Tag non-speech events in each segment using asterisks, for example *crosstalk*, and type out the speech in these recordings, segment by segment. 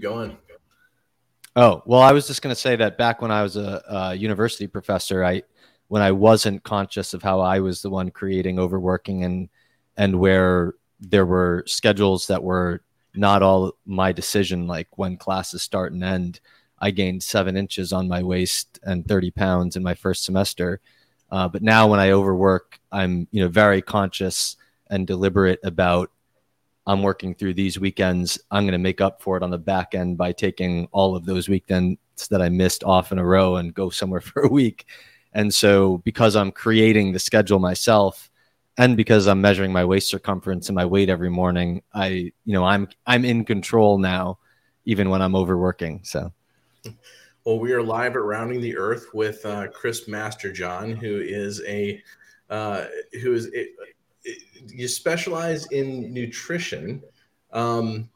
going. Oh well, I was just going to say that back when I was a, a, university professor, I when I wasn't conscious of how I was the one creating overworking and and where there were schedules that were not all my decision, like when classes start and end. I gained seven inches on my waist and 30 pounds in my first semester. Uh, but now when I overwork, I'm you know very conscious and deliberate about I'm working through these weekends. I'm going to make up for it on the back end by taking all of those weekends that I missed off in a row and go somewhere *laughs* for a week. And so because I'm creating the schedule myself and because I'm measuring my waist circumference and my weight every morning, I you know I'm I'm in control now even when I'm overworking. So well, we are live at Rounding the Earth with uh, Chris Masterjohn, who is a uh, who is it, you specialize in nutrition, um,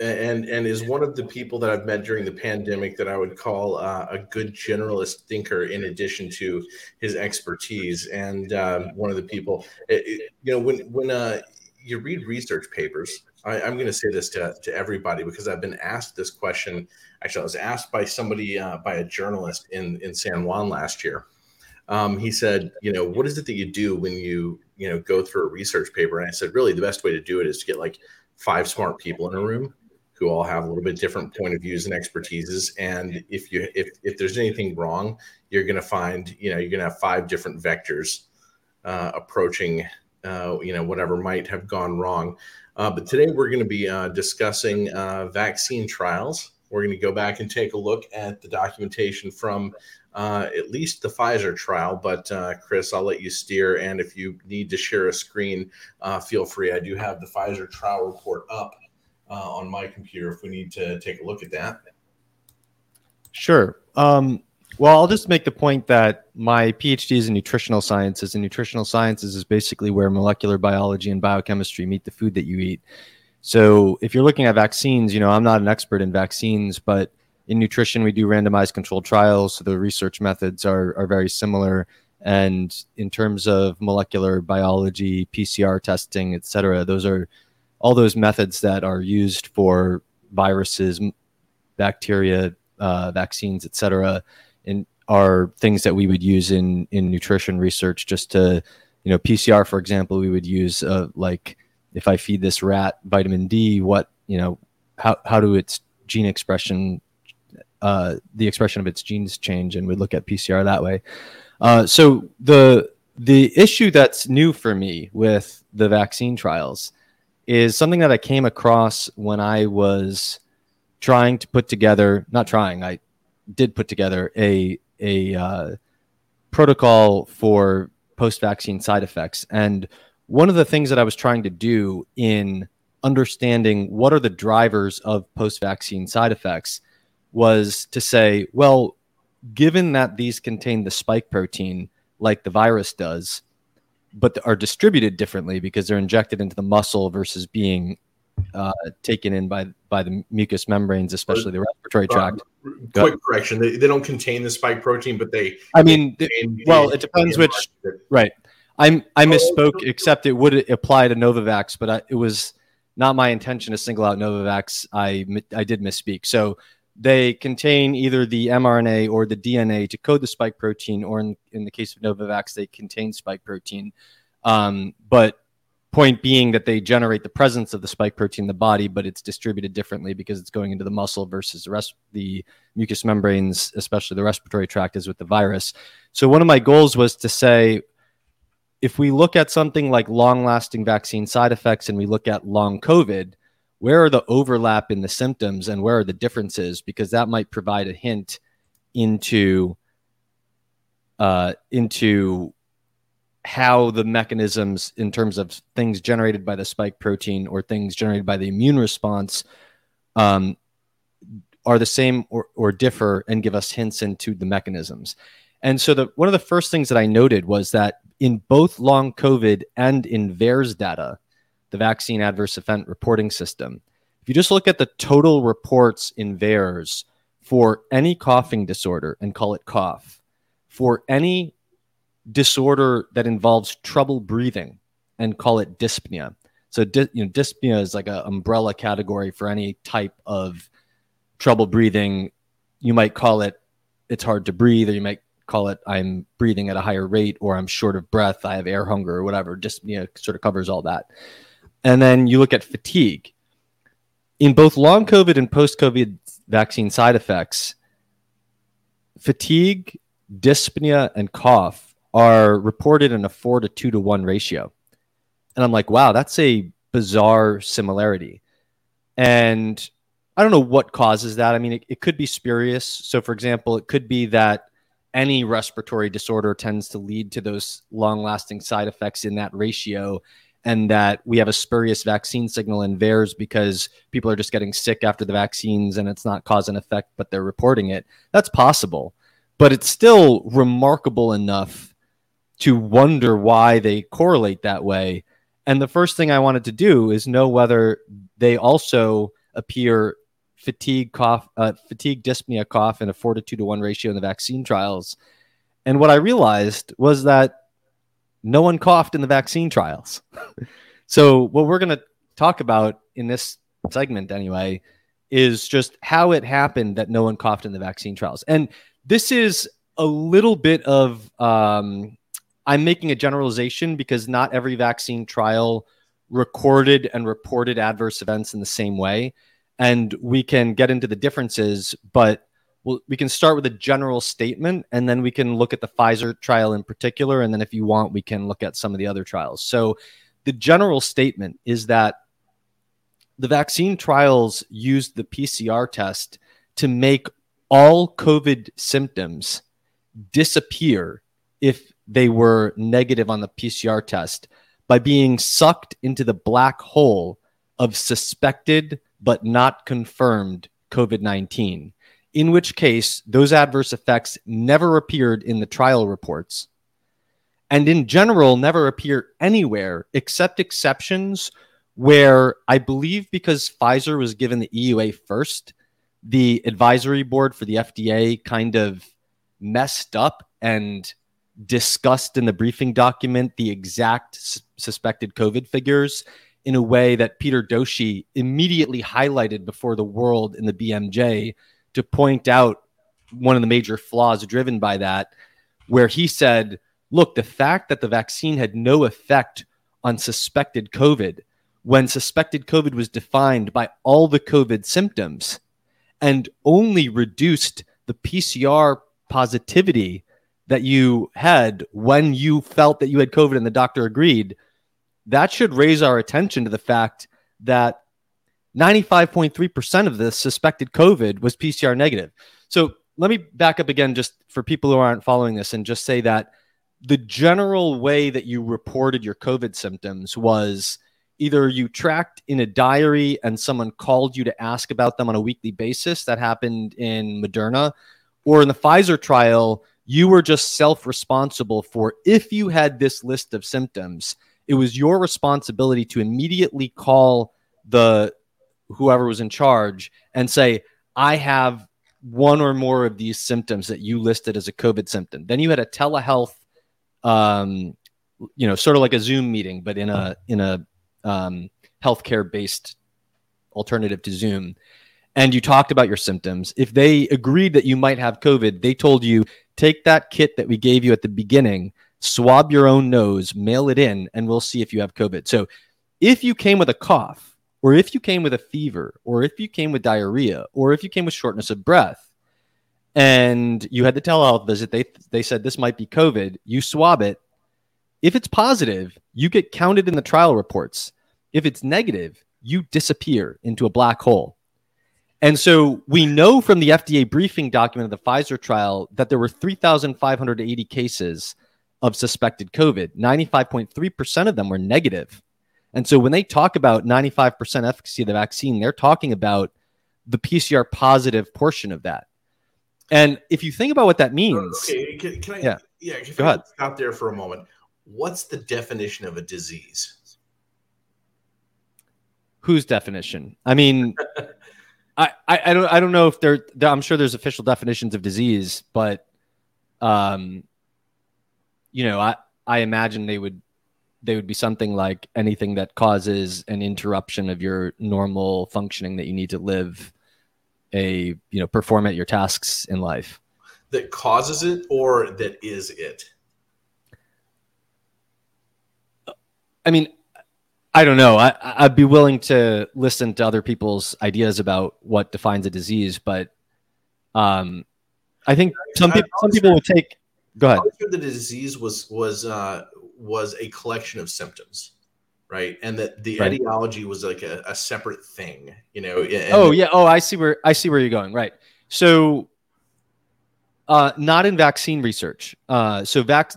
and and is one of the people that I've met during the pandemic that I would call uh, a good generalist thinker. In addition to his expertise, and um, one of the people, it, you know, when when uh, you read research papers, I, am going to say this to to everybody because I've been asked this question actually, I was asked by somebody, uh, by a journalist in in San Juan last year. Um, he said, you know, what is it that you do when you you know go through a research paper? And I said, really, the best way to do it is to get like five smart people in a room who all have a little bit different point of views and expertises. And if you if if there's anything wrong, you're going to find you know you're going to have five different vectors uh, approaching uh, you know whatever might have gone wrong. Uh, but today we're going to be uh, discussing uh, vaccine trials we're going to go back and take a look at the documentation from uh, at least the Pfizer trial. But uh, Chris, I'll let you steer. And if you need to share a screen, uh, feel free. I do have the Pfizer trial report up uh, on my computer if we need to take a look at that. Sure. Um, well, I'll just make the point that my PhD is in nutritional sciences, and nutritional sciences is basically where molecular biology and biochemistry meet the food that you eat. So if you're looking at vaccines, you know, I'm not an expert in vaccines, but in nutrition, we do randomized controlled trials. So the research methods are, are very similar. And in terms of molecular biology, PCR testing, et cetera, those are all those methods that are used for viruses, bacteria, uh, vaccines, et cetera, and are things that we would use in, in nutrition research just to, you know, PCR, for example, we would use uh, like if I feed this rat vitamin D, what you know, how how do its gene expression, uh, the expression of its genes change, and we look at PCR that way. Uh, so the the issue that's new for me with the vaccine trials is something that I came across when I was trying to put together, not trying, I did put together a a uh, protocol for post vaccine side effects and one of the things that I was trying to do in understanding what are the drivers of post vaccine side effects was to say, well, given that these contain the spike protein like the virus does, but are distributed differently because they're injected into the muscle versus being uh, taken in by by the mucous membranes, especially the respiratory tract. quick correction: they, they don't contain the spike protein, but they. I mean, they, well, it depends which. Right. I'm I misspoke, except it would apply to Novavax, but I, it was not my intention to single out Novavax. I I did misspeak. So they contain either the mRNA or the DNA to code the spike protein, or in, in the case of Novavax, they contain spike protein. Um, but point being that they generate the presence of the spike protein in the body, but it's distributed differently because it's going into the muscle versus the rest the mucous membranes, especially the respiratory tract, is with the virus. So one of my goals was to say if we look at something like long lasting vaccine side effects and we look at long COVID, where are the overlap in the symptoms and where are the differences? Because that might provide a hint into uh, into how the mechanisms in terms of things generated by the spike protein or things generated by the immune response um, are the same or, or differ and give us hints into the mechanisms. And so the one of the first things that I noted was that in both long COVID and in VAERS data, the vaccine adverse event reporting system, if you just look at the total reports in VAERS for any coughing disorder and call it cough, for any disorder that involves trouble breathing and call it dyspnea. So, you know, dyspnea is like an umbrella category for any type of trouble breathing. You might call it it's hard to breathe, or you might call it I'm breathing at a higher rate, or I'm short of breath, I have air hunger, or whatever. Dyspnea sort of covers all that. And then you look at fatigue. In both long COVID and post COVID vaccine side effects, fatigue, dyspnea, and cough are reported in a four to two to one ratio. And I'm like, wow, that's a bizarre similarity. And I don't know what causes that. I mean, it, it could be spurious. So, for example, it could be that any respiratory disorder tends to lead to those long lasting side effects in that ratio and that we have a spurious vaccine signal in VAERS because people are just getting sick after the vaccines and it's not cause and effect, but they're reporting it. That's possible, but it's still remarkable enough to wonder why they correlate that way. And the first thing I wanted to do is know whether they also appear fatigue cough, uh, fatigue dyspnea cough in a four to two to one ratio in the vaccine trials. And what I realized was that no one coughed in the vaccine trials. *laughs* so, what we're going to talk about in this segment, anyway, is just how it happened that no one coughed in the vaccine trials. And this is a little bit of, um, I'm making a generalization because not every vaccine trial recorded and reported adverse events in the same way. And we can get into the differences, but we can start with a general statement and then we can look at the Pfizer trial in particular. And then if you want, we can look at some of the other trials. So the general statement is that the vaccine trials used the PCR test to make all COVID symptoms disappear if they were negative on the PCR test by being sucked into the black hole of suspected but not confirmed COVID 19 in which case those adverse effects never appeared in the trial reports and in general never appear anywhere except exceptions where I believe because Pfizer was given the EUA first, the advisory board for the FDA kind of messed up and discussed in the briefing document the exact s- suspected COVID figures in a way that Peter Doshi immediately highlighted before the world in the BMJ to point out one of the major flaws driven by that, where he said, look, the fact that the vaccine had no effect on suspected COVID when suspected COVID was defined by all the COVID symptoms and only reduced the PCR positivity that you had when you felt that you had COVID and the doctor agreed, that should raise our attention to the fact that 95.3% of the suspected COVID was PCR negative. So let me back up again, just for people who aren't following this, and just say that the general way that you reported your COVID symptoms was either you tracked in a diary and someone called you to ask about them on a weekly basis. That happened in Moderna. Or in the Pfizer trial, you were just self responsible for if you had this list of symptoms, it was your responsibility to immediately call the whoever was in charge and say, I have one or more of these symptoms that you listed as a COVID symptom. Then you had a telehealth, um, you know, sort of like a Zoom meeting, but in a in a um, healthcare based alternative to Zoom. And you talked about your symptoms. If they agreed that you might have COVID, they told you take that kit that we gave you at the beginning, swab your own nose, mail it in, and we'll see if you have COVID. So if you came with a cough, or if you came with a fever, or if you came with diarrhea, or if you came with shortness of breath, and you had the telehealth visit, they they said this might be COVID. You swab it. If it's positive, you get counted in the trial reports. If it's negative, you disappear into a black hole. And so we know from the FDA briefing document of the Pfizer trial that there were 3,580 cases of suspected COVID. 95.3% of them were negative. And so when they talk about 95% efficacy of the vaccine, they're talking about the PCR positive portion of that. And if you think about what that means, okay, can, can I? Yeah, yeah. Go ahead. Stop there for a moment. What's the definition of a disease? Whose definition? I mean, *laughs* I, I, I don't I don't know if there. I'm sure there's official definitions of disease, but um, you know, I I imagine they would they would be something like anything that causes an interruption of your normal functioning that you need to live a you know perform at your tasks in life. That causes it or that is it? I mean i don't know. I, i'd be willing to listen to other people's ideas about what defines a disease but um i think some people some people would take go ahead. The disease was was uh was a collection of symptoms right? And that the right. etiology was like a, a separate thing you know oh yeah. Oh i see where i see where you're going. Right. So uh not in vaccine research. Uh so vac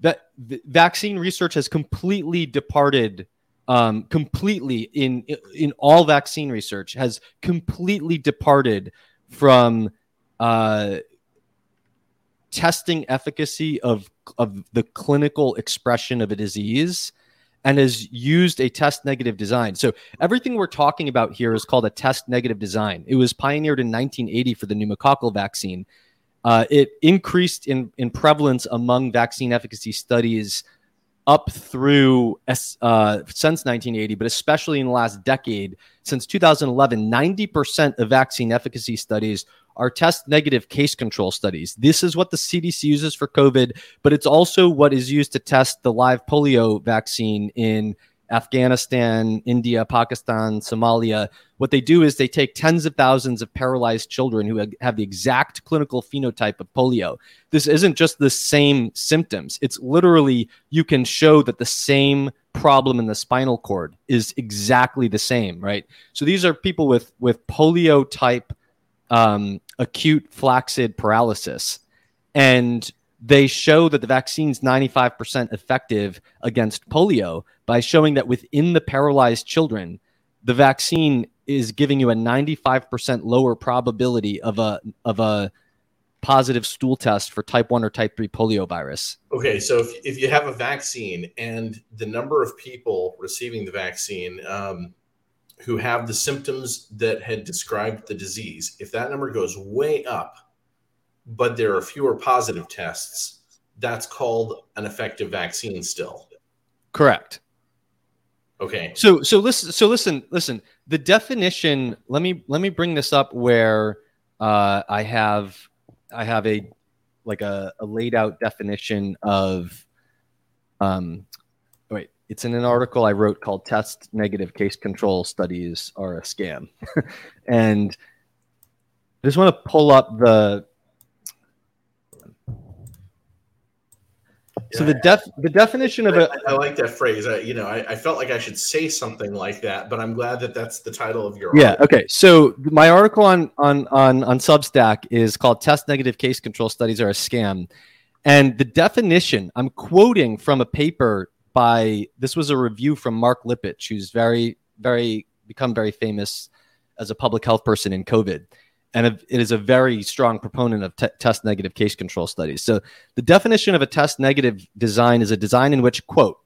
that vaccine research has completely departed um completely in in all vaccine research has completely departed from uh testing efficacy of of the clinical expression of a disease and has used a test negative design. So everything we're talking about here is called a test negative design. It was pioneered in 1980 for the pneumococcal vaccine. Uh, it increased in, in prevalence among vaccine efficacy studies up through uh, since 1980, but especially in the last decade, since 2011, 90% of vaccine efficacy studies are test negative case control studies. This is what the CDC uses for COVID, but it's also what is used to test the live polio vaccine in Afghanistan, India, Pakistan, Somalia. What they do is they take tens of thousands of paralyzed children who have the exact clinical phenotype of polio. This isn't just the same symptoms, it's literally you can show that the same problem in the spinal cord is exactly the same, right? So these are people with with polio type um, acute flaccid paralysis. And they show that the vaccine's 95% effective against polio by showing that within the paralyzed children, the vaccine is giving you a 95% lower probability of a of a positive stool test for type 1 or type 3 polio virus. Okay, so if, if you have a vaccine and the number of people receiving the vaccine um, who have the symptoms that had described the disease, if that number goes way up, but there are fewer positive tests, that's called an effective vaccine still. Correct. Okay. So so listen so listen listen the definition let me let me bring this up where uh, I have I have a like a, a laid out definition of um it's in an article I wrote called Test Negative Case Control Studies Are a Scam. *laughs* and I just want to pull up the. So the def the definition of it. I, I like that phrase. I, you know, I, I, felt like I should say something like that, but I'm glad that that's the title of your. Yeah. Article. Okay. So my article on on on on Substack is called "Test Negative Case Control Studies Are a Scam," and the definition I'm quoting from a paper by this was a review from Marc Lipsitch, who's very, very become very famous as a public health person in COVID. And it is a very strong proponent of test negative case control studies. So, the definition of a test negative design is a design in which, quote,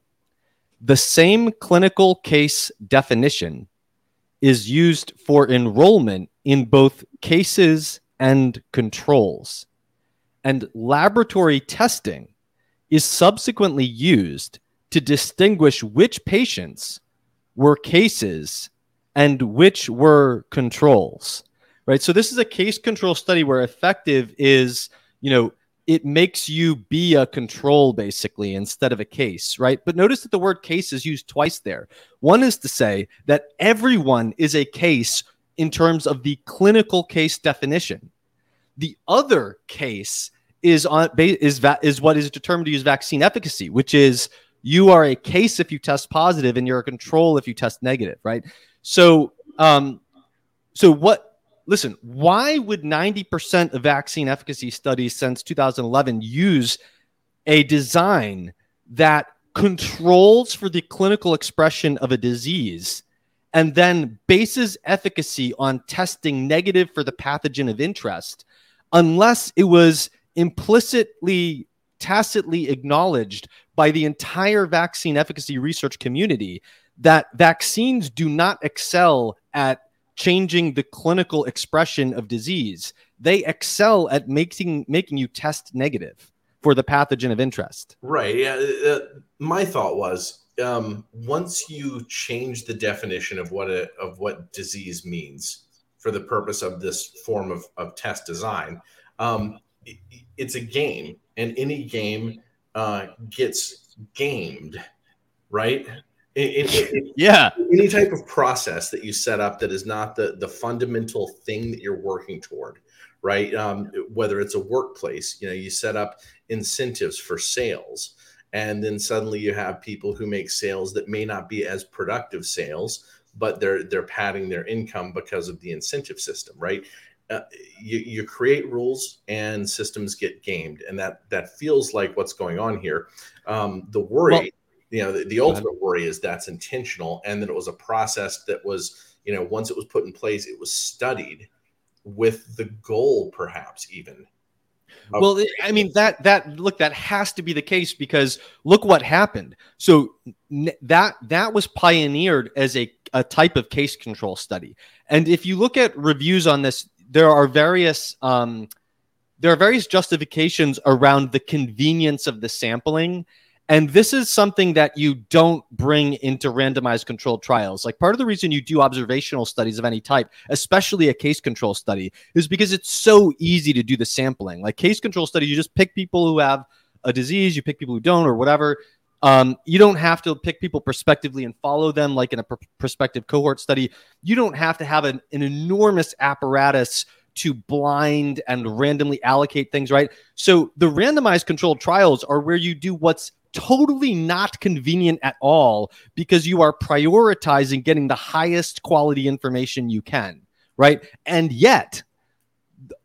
the same clinical case definition is used for enrollment in both cases and controls. And laboratory testing is subsequently used to distinguish which patients were cases and which were controls right? So this is a case control study where effective is you know it makes you be a control basically instead of a case right? But notice that the word case is used twice there. One is to say that everyone is a case in terms of the clinical case definition. The other case is on is is what is determined to use vaccine efficacy which is you are a case if you test positive and you're a control if you test negative, right? So, um, so what? Listen, why would 90% of vaccine efficacy studies since 2011 use a design that controls for the clinical expression of a disease and then bases efficacy on testing negative for the pathogen of interest unless it was implicitly tacitly acknowledged by the entire vaccine efficacy research community that vaccines do not excel at changing the clinical expression of disease. They excel at making making you test negative for the pathogen of interest. Right. Yeah. Uh, uh, my thought was um, once you change the definition of what a of what disease means for the purpose of this form of, of test design. Um, it, it's a game, and any game uh, gets gamed, right? yeah. Any type of process that you set up that is not the the fundamental thing that you're working toward, right? Um, whether it's a workplace, you know, you set up incentives for sales, and then suddenly you have people who make sales that may not be as productive sales, but they're they're padding their income because of the incentive system, right? Uh, you, you create rules and systems get gamed, and that that feels like what's going on here. Um, the worry. Well, you know the, the ultimate worry is that's intentional and that it was a process that was you know once it was put in place it was studied with the goal perhaps even well i mean that that look that has to be the case because look what happened so that that was pioneered as a, a type of case control study and if you look at reviews on this there are various um, there are various justifications around the convenience of the sampling and this is something that you don't bring into randomized controlled trials. Like part of the reason you do observational studies of any type, especially a case control study, is because it's so easy to do the sampling. Like case control study, you just pick people who have a disease, you pick people who don't, or whatever. Um, you don't have to pick people prospectively and follow them like in a pr- prospective cohort study. You don't have to have an, an enormous apparatus to blind and randomly allocate things, right? So the randomized controlled trials are where you do what's totally not convenient at all because you are prioritizing getting the highest quality information you can, right? And yet,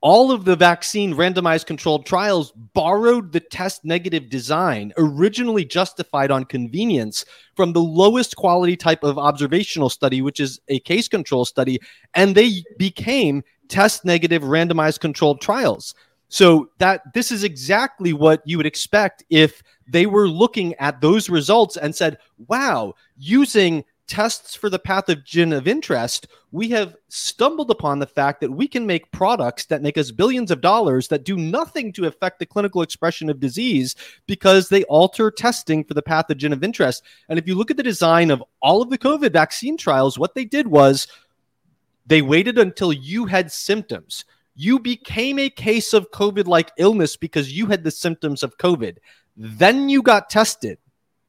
all of the vaccine randomized controlled trials borrowed the test negative design, originally justified on convenience, from the lowest quality type of observational study, which is a case control study, and they became test negative randomized controlled trials. So that this is exactly what you would expect if they were looking at those results and said, wow, using tests for the pathogen of interest, we have stumbled upon the fact that we can make products that make us billions of dollars that do nothing to affect the clinical expression of disease because they alter testing for the pathogen of interest. And if you look at the design of all of the COVID vaccine trials, what they did was they waited until you had symptoms. You became a case of COVID like illness because you had the symptoms of COVID. Then you got tested,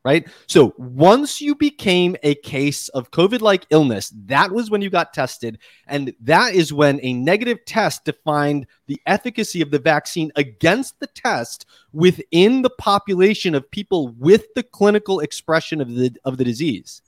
right? So once you became a case of COVID like illness, that was when you got tested. And that is when a negative test defined the efficacy of the vaccine against the test within the population of people with the clinical expression of the, of the disease.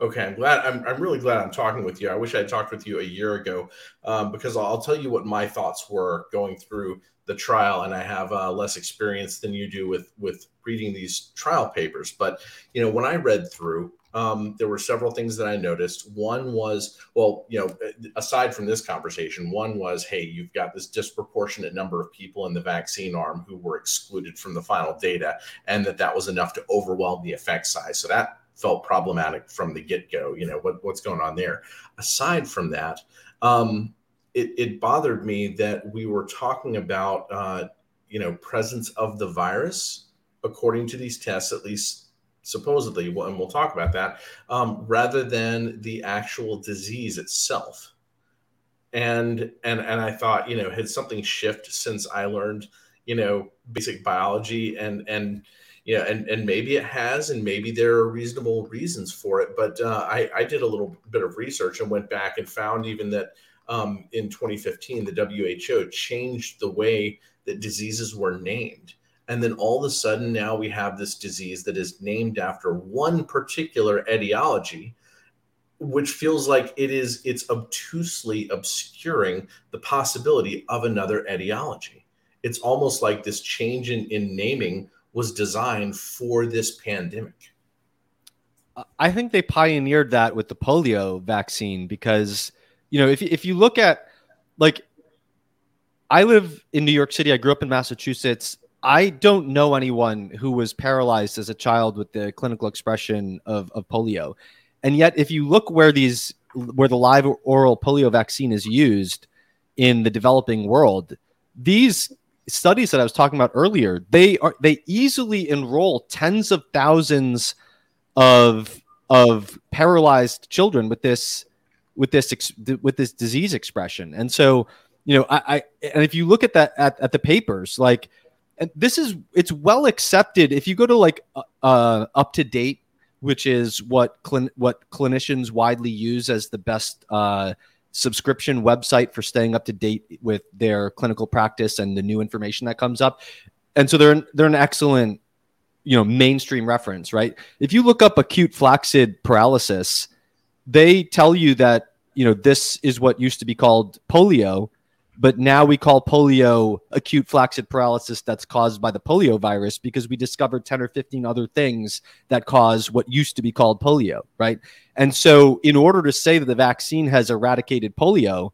Okay, I'm glad. I'm, I'm really glad I'm talking with you. I wish I had talked with you a year ago um, because I'll tell you what my thoughts were going through the trial, and I have uh, less experience than you do with with reading these trial papers. But you know, when I read through, um, there were several things that I noticed. One was, well, you know, aside from this conversation, one was, hey, you've got this disproportionate number of people in the vaccine arm who were excluded from the final data, and that that was enough to overwhelm the effect size. So that felt problematic from the get go. You know, what, what's going on there? Aside from that, um, it, it bothered me that we were talking about, uh, you know, presence of the virus, according to these tests, at least supposedly, and we'll talk about that, um, rather than the actual disease itself. And and and I thought, you know, had something shift since I learned, you know, basic biology and and yeah, and and maybe it has, and maybe there are reasonable reasons for it. But uh, I I did a little bit of research and went back and found even that um, in 2015, the WHO changed the way that diseases were named. And then all of a sudden, now we have this disease that is named after one particular etiology, which feels like it is it's obtusely obscuring the possibility of another etiology. It's almost like this change in, in naming was designed for this pandemic. I think they pioneered that with the polio vaccine because you know, if if you look at like I live in New York City, I grew up in Massachusetts. I don't know anyone who was paralyzed as a child with the clinical expression of, of polio. And yet if you look where these where the live oral polio vaccine is used in the developing world, these studies that I was talking about earlier, they are they easily enroll tens of thousands of of paralyzed children with this with this with this disease expression. And so, you know, I, I and if you look at that at, at the papers, like and this is it's well accepted. If you go to like uh, uh UpToDate, which is what clin- what clinicians widely use as the best uh, subscription website for staying up to date with their clinical practice and the new information that comes up. And so they're they're an excellent you know mainstream reference, right? If you look up acute flaccid paralysis, they tell you that you know this is what used to be called polio, but now we call polio acute flaccid paralysis that's caused by the polio virus because we discovered 10 or 15 other things that cause what used to be called polio, right? And so in order to say that the vaccine has eradicated polio,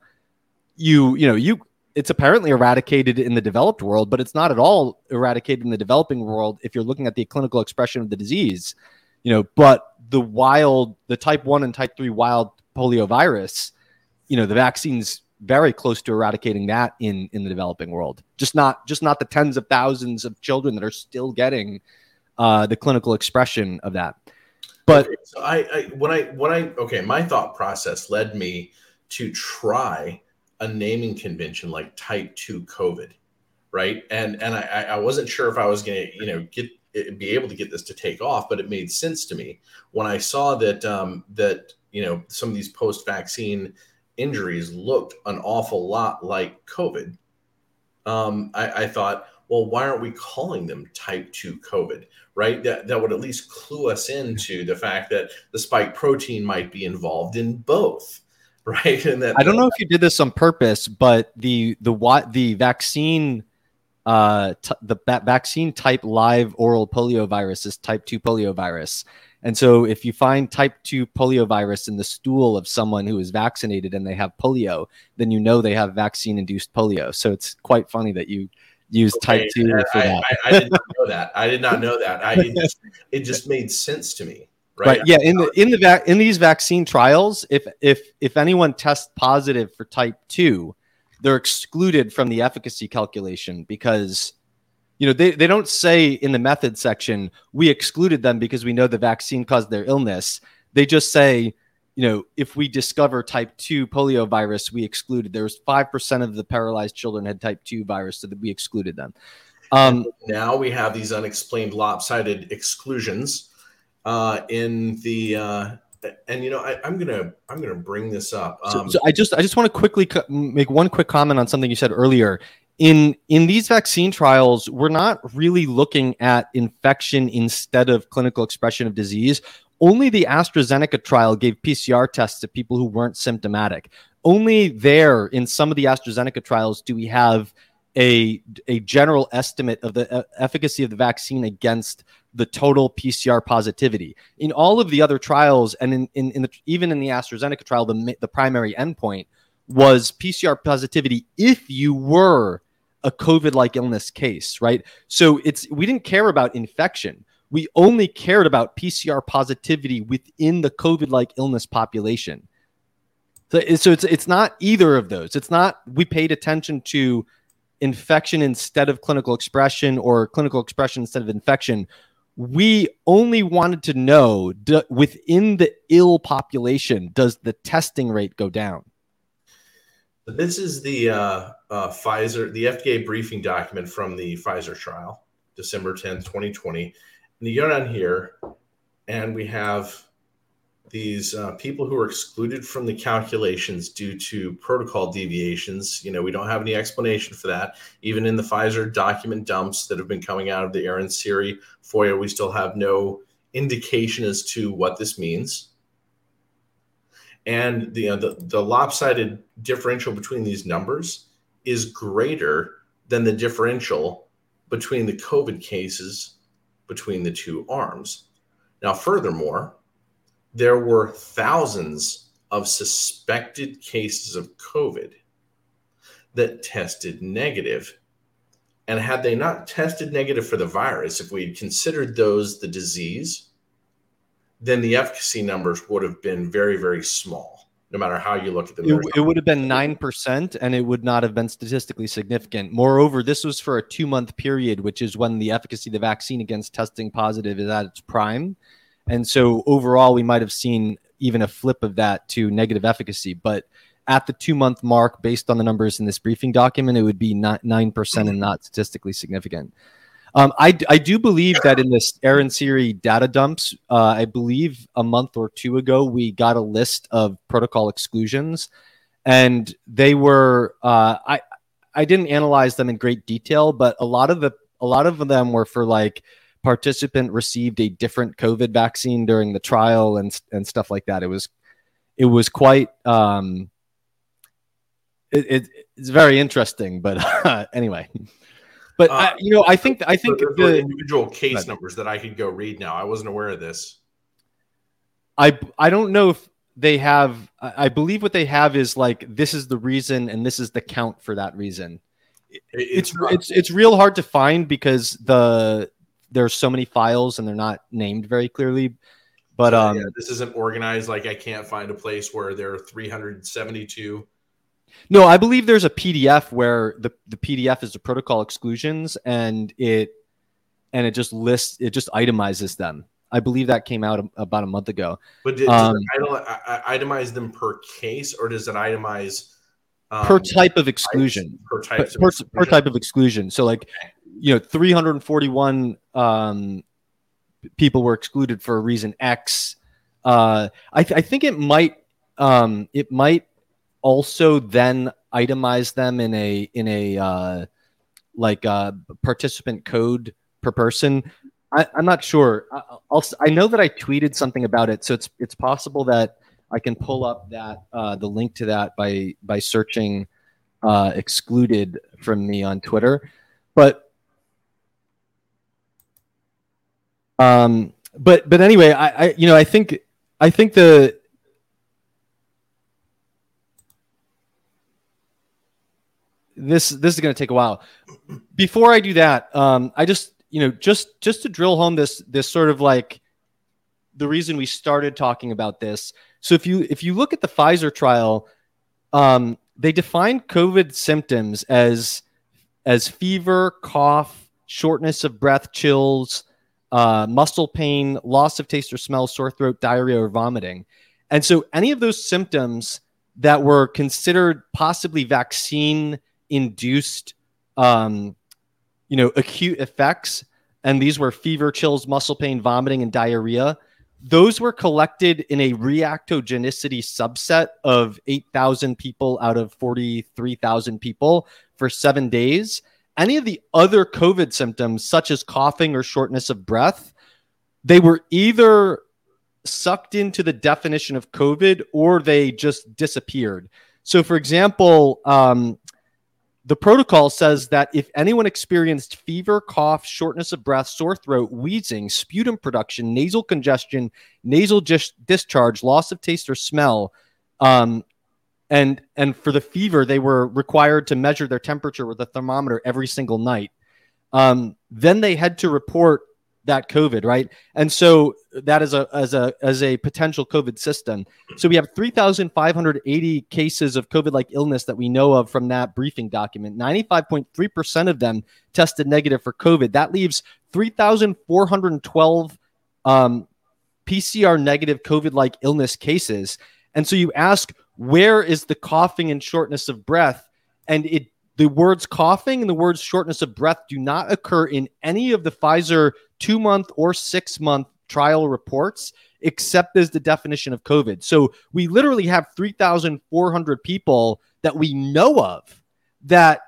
you you know, you it's apparently eradicated in the developed world, but it's not at all eradicated in the developing world if you're looking at the clinical expression of the disease. You know, but the wild, the type 1 and type 3 wild polio virus, you know, the vaccines very close to eradicating that in in the developing world. Just not just not the tens of thousands of children that are still getting uh, the clinical expression of that. But okay, so I, I when I when I okay, my thought process led me to try a naming convention like Type Two COVID, right? And and I I wasn't sure if I was to you know get be able to get this to take off, but it made sense to me when I saw that um, that you know some of these post vaccine injuries looked an awful lot like COVID, um, I, I, thought, well, why aren't we calling them type 2 COVID? Right? That, that would at least clue us into the fact that the spike protein might be involved in both. *laughs* Right. And that I don't know if you did this on purpose, but the the what the vaccine uh t- the vaccine type live oral polio virus is type 2 polio virus and so if you find type 2 poliovirus in the stool of someone who is vaccinated and they have polio, then you know they have vaccine induced polio. So it's quite funny that you use okay, type 2 for I, that. I, I, did not know that. I did not know that. I, it, just, *laughs* it just made sense to me. Right. right. Yeah. In the in the vac- in these vaccine trials, if if if anyone tests positive for type two, they're excluded from the efficacy calculation because you know they, they don't say in the method section we excluded them because we know the vaccine caused their illness. They just say you know if we discover type 2 polio virus we excluded. There was 5% of the paralyzed children had type 2 virus so that we excluded them. Um, now we have these unexplained lopsided exclusions uh, in the uh, and you know I, am gonna I'm gonna bring this up. Um, so, so, I just I just want to quickly co- make one quick comment on something you said earlier in in these vaccine trials we're not really looking at infection instead of clinical expression of disease only the AstraZeneca trial gave PCR tests to people who weren't symptomatic only there in some of the AstraZeneca trials do we have a a general estimate of the uh, efficacy of the vaccine against the total PCR positivity. In all of the other trials, and in, in, in the, even in the AstraZeneca trial, the, the primary endpoint was PCR positivity if you were a COVID like illness case, right? So it's we didn't care about infection. We only cared about PCR positivity within the COVID like illness population. So, so it's it's not either of those. It's not we paid attention to infection instead of clinical expression or clinical expression instead of infection. We only wanted to know do, within the ill population, does the testing rate go down? This is the uh, uh, Pfizer, the FDA briefing document from the Pfizer trial, December 10th, 2020. And you go down here, and we have these uh, people who are excluded from the calculations due to protocol deviations. You know, we don't have any explanation for that. Even in the Pfizer document dumps that have been coming out of the Aaron Siri FOIA, we still have no indication as to what this means and the, uh, the, the lopsided differential between these numbers is greater than the differential between the COVID cases between the two arms. Now, furthermore, there were thousands of suspected cases of COVID that tested negative. And had they not tested negative for the virus, if we had considered those the disease, then the efficacy numbers would have been very, very small, no matter how you look at them. It, it would have been 9% and it would not have been statistically significant. Moreover, this was for a two month period, which is when the efficacy of the vaccine against testing positive is at its prime. And so overall, we might have seen even a flip of that to negative efficacy. But at the two month mark, based on the numbers in this briefing document, it would be not nine percent and not statistically significant. Um, I, I do believe that in this Aaron Siri data dumps, uh, I believe a month or two ago, we got a list of protocol exclusions and they were, uh, I, I didn't analyze them in great detail, but a lot of the, a lot of them were for like participant received a different COVID vaccine during the trial and, and stuff like that. It was, it was quite, um, it, it, it's very interesting, but uh, *laughs* anyway. But uh, I, you know, I think I think the individual case numbers that I could go read now. I wasn't aware of this. I I don't know if they have. I believe what they have is like this is the reason and this is the count for that reason. It's it's it's, it's real hard to find because the there's so many files and they're not named very clearly. But so, um, yeah, this isn't organized. Like I can't find a place where there are 372 no, I believe there's a PDF where the, the PDF is the protocol exclusions and it and it just lists it just itemizes them. I believe that came out about a month ago. But did, um, does it itemize them per case or does it itemize um, per type of exclusion? Per, type per, per, per, type of exclusion. So like you know 341 um, people were excluded for a reason X. Uh, I, th- I think it might um, it might also then itemize them in a in a uh, like uh, participant code per person. I, am not sure. I, will I know that I tweeted something about it, so it's it's possible that I can pull up that uh, the link to that by by searching uh, excluded from me on Twitter, but um, but but anyway, I, I you know I think I think the this this is going to take a while. Before I do that, um, I just you know just just to drill home this this sort of like the reason we started talking about this. So if you if you look at the Pfizer trial, um, they define COVID symptoms as as fever, cough, shortness of breath, chills, uh, muscle pain, loss of taste or smell, sore throat, diarrhea, or vomiting. And so any of those symptoms that were considered possibly vaccine induced, um, you know, acute effects, and these were fever, chills, muscle pain, vomiting, and diarrhea. Those were collected in a reactogenicity subset of 8,000 people out of 43,000 people for seven days. Any of the other COVID symptoms, such as coughing or shortness of breath, they were either sucked into the definition of COVID or they just disappeared. So, for example, um, the protocol says that if anyone experienced fever, cough, shortness of breath, sore throat, wheezing, sputum production, nasal congestion, nasal dis- discharge, loss of taste or smell, um, and and for the fever, they were required to measure their temperature with a thermometer every single night. Um, then they had to report that COVID, right? And so that is a as a as a potential COVID system. So we have 3,580 cases of COVID-like illness that we know of from that briefing document. 95.3% of them tested negative for COVID. That leaves 3,412 um, PCR negative COVID-like illness cases. And so you ask, where is the coughing and shortness of breath? And it the words coughing and the words shortness of breath do not occur in any of the Pfizer two month or six month trial reports, except as the definition of COVID. So we literally have 3,400 people that we know of that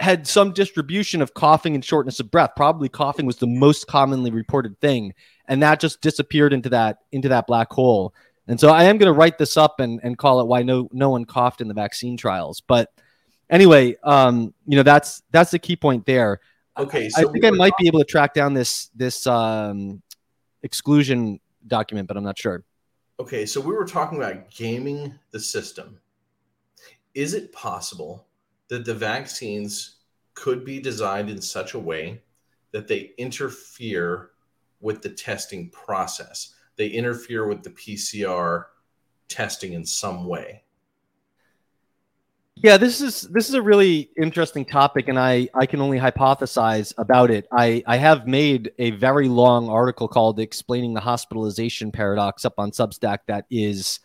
had some distribution of coughing and shortness of breath. Probably coughing was the most commonly reported thing, and that just disappeared into that into that black hole. And so I am going to write this up and, and call it why no no one coughed in the vaccine trials. But anyway, um, you know that's that's the key point there. Okay, so I think I might be able to track down this this um, exclusion document, but I'm not sure. Okay, so we were talking about gaming the system. Is it possible that the vaccines could be designed in such a way that they interfere with the testing process? They interfere with the PCR testing in some way. Yeah, this is this is a really interesting topic, and I I can only hypothesize about it. I I have made a very long article called "Explaining the Hospitalization Paradox" up on Substack that is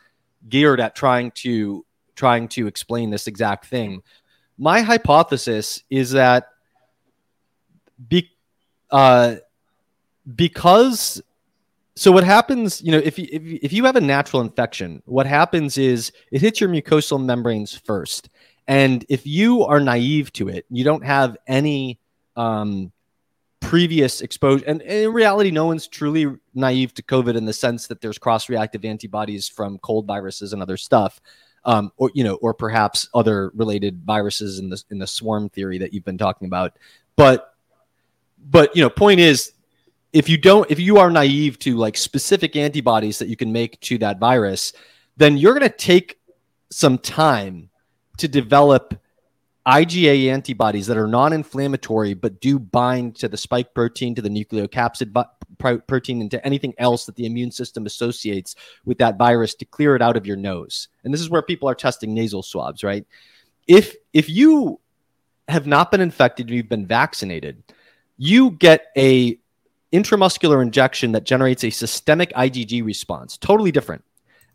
geared at trying to trying to explain this exact thing. My hypothesis is that be, uh, because so what happens you know if you, if, if you have a natural infection what happens is it hits your mucosal membranes first. And if you are naive to it you don't have any um, previous exposure. And, and, in reality no one's truly naive to covid in the sense that there's cross-reactive antibodies from cold viruses and other stuff um, or you know or perhaps other related viruses in the in the swarm theory that you've been talking about. But but you know point is if you don't if you are naive to like specific antibodies that you can make to that virus then you're going to take some time to develop IgA antibodies that are non-inflammatory but do bind to the spike protein to the nucleocapsid protein and to anything else that the immune system associates with that virus to clear it out of your nose. And this is where people are testing nasal swabs right? If if you have not been infected you've been vaccinated you get a intramuscular injection that generates a systemic IgG response. Totally different.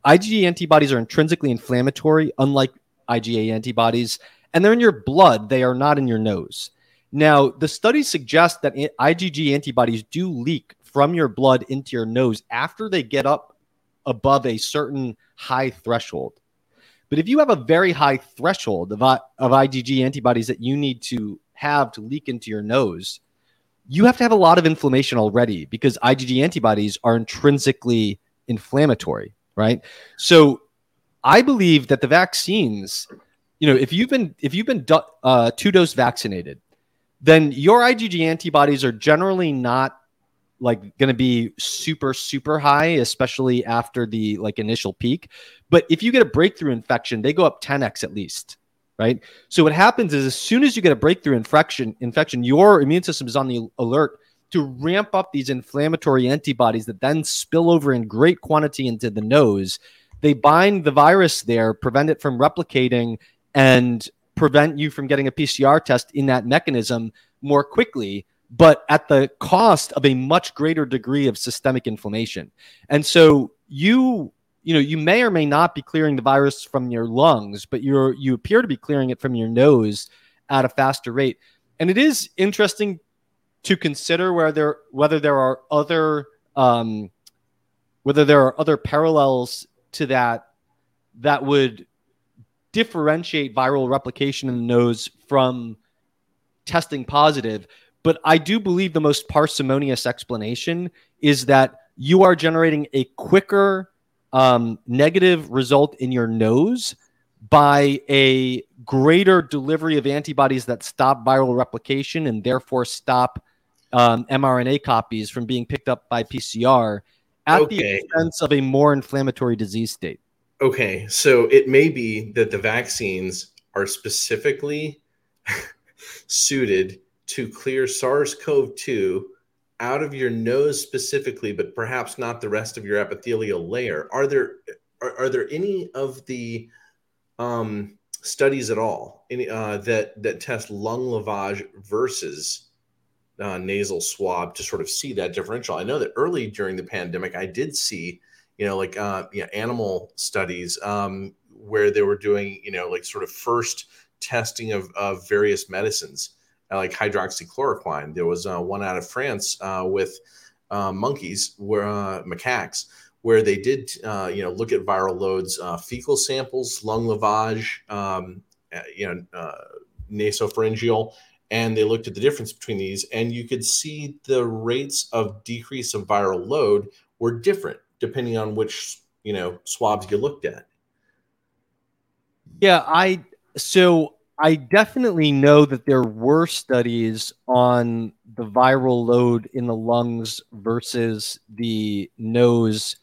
IgG antibodies are intrinsically inflammatory, unlike IgA antibodies, and they're in your blood. They are not in your nose. Now, the studies suggest that IgG antibodies do leak from your blood into your nose after they get up above a certain high threshold. But if you have a very high threshold of, of IgG antibodies that you need to have to leak into your nose, you have to have a lot of inflammation already because IgG antibodies are intrinsically inflammatory, right? So I believe that the vaccines, you know, if you've been if you've been uh, two dose vaccinated, then your IgG antibodies are generally not like going to be super super high especially after the like initial peak but if you get a breakthrough infection they go up 10x at least right? So what happens is as soon as you get a breakthrough infection, infection, your immune system is on the alert to ramp up these inflammatory antibodies that then spill over in great quantity into the nose. They bind the virus there, prevent it from replicating, and prevent you from getting a PCR test in that mechanism more quickly, but at the cost of a much greater degree of systemic inflammation. And so you you know you may or may not be clearing the virus from your lungs but you're you appear to be clearing it from your nose at a faster rate. And it is interesting to consider where there whether there are other um, whether there are other parallels to that that would differentiate viral replication in the nose from testing positive. But i do believe the most parsimonious explanation is that you are generating a quicker um, negative result in your nose by a greater delivery of antibodies that stop viral replication and therefore stop um, mRNA copies from being picked up by PCR at okay. the expense of a more inflammatory disease state. Okay, so it may be that the vaccines are specifically *laughs* suited to clear SARS CoV 2 out of your nose specifically, but perhaps not the rest of your epithelial layer. Are there are, are there any of the um, studies at all any, uh, that that test lung lavage versus uh, nasal swab to sort of see that differential? I know that early during the pandemic, I did see you know like uh, you know, animal studies um, where they were doing you know like sort of first testing of, of various medicines Uh, like hydroxychloroquine. There was uh, one out of France uh, with uh, monkeys, where uh, macaques, where they did you know look at viral loads, fecal samples, lung lavage, um, you know nasopharyngeal, and they looked at the difference between these, and you could see the rates of decrease of viral load were different depending on which you know swabs you looked at. Yeah, I so I definitely know that there were studies on the viral load in the lungs versus the nose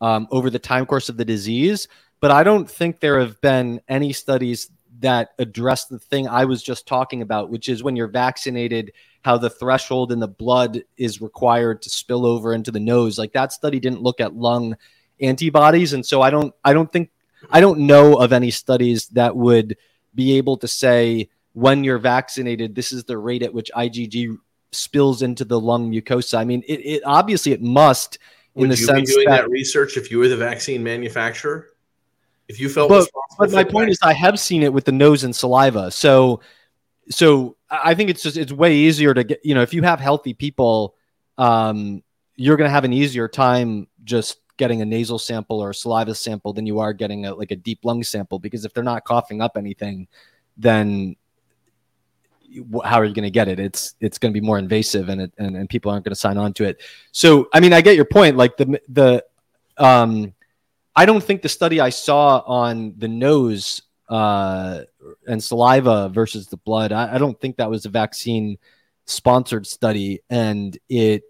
um, over the time course of the disease, but I don't think there have been any studies that address the thing I was just talking about, which is when you're vaccinated, how the threshold in the blood is required to spill over into the nose. Like that study didn't look at lung antibodies, and so I don't, I don't think, I don't know of any studies that would be able to say when you're vaccinated, this is the rate at which IgG spills into the lung mucosa. I mean, it, it obviously it must in Would the you sense be doing that, that research if you were the vaccine manufacturer? If you felt but, but my point is, I have seen it with the nose and saliva. So, so I think it's just it's way easier to get. You know, if you have healthy people, um, you're going to have an easier time just getting a nasal sample or a saliva sample than you are getting a, like a deep lung sample because if they're not coughing up anything, then how are you going to get it? It's it's going to be more invasive, and it, and and people aren't going to sign on to it. So I mean, I get your point. Like the the um, I don't think the study I saw on the nose uh, and saliva versus the blood. I, I don't think that was a vaccine sponsored study, and it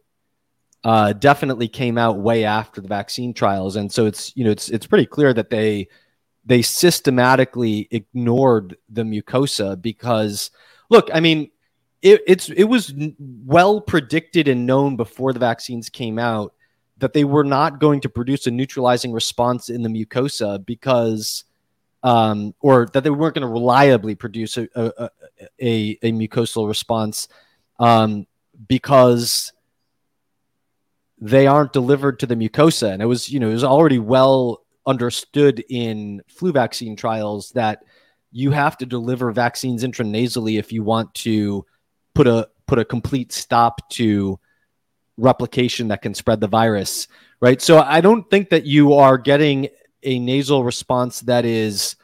uh, definitely came out way after the vaccine trials. And so it's you know it's it's pretty clear that they they systematically ignored the mucosa because look, I mean, it, it's it was well predicted and known before the vaccines came out that they were not going to produce a neutralizing response in the mucosa because, um, or that they weren't going to reliably produce a a, a, a mucosal response um, because they aren't delivered to the mucosa. And it was, you know, it was already well understood in flu vaccine trials that you have to deliver vaccines intranasally if you want to put a put a complete stop to replication that can spread the virus, right? So I don't think that you are getting a nasal response that is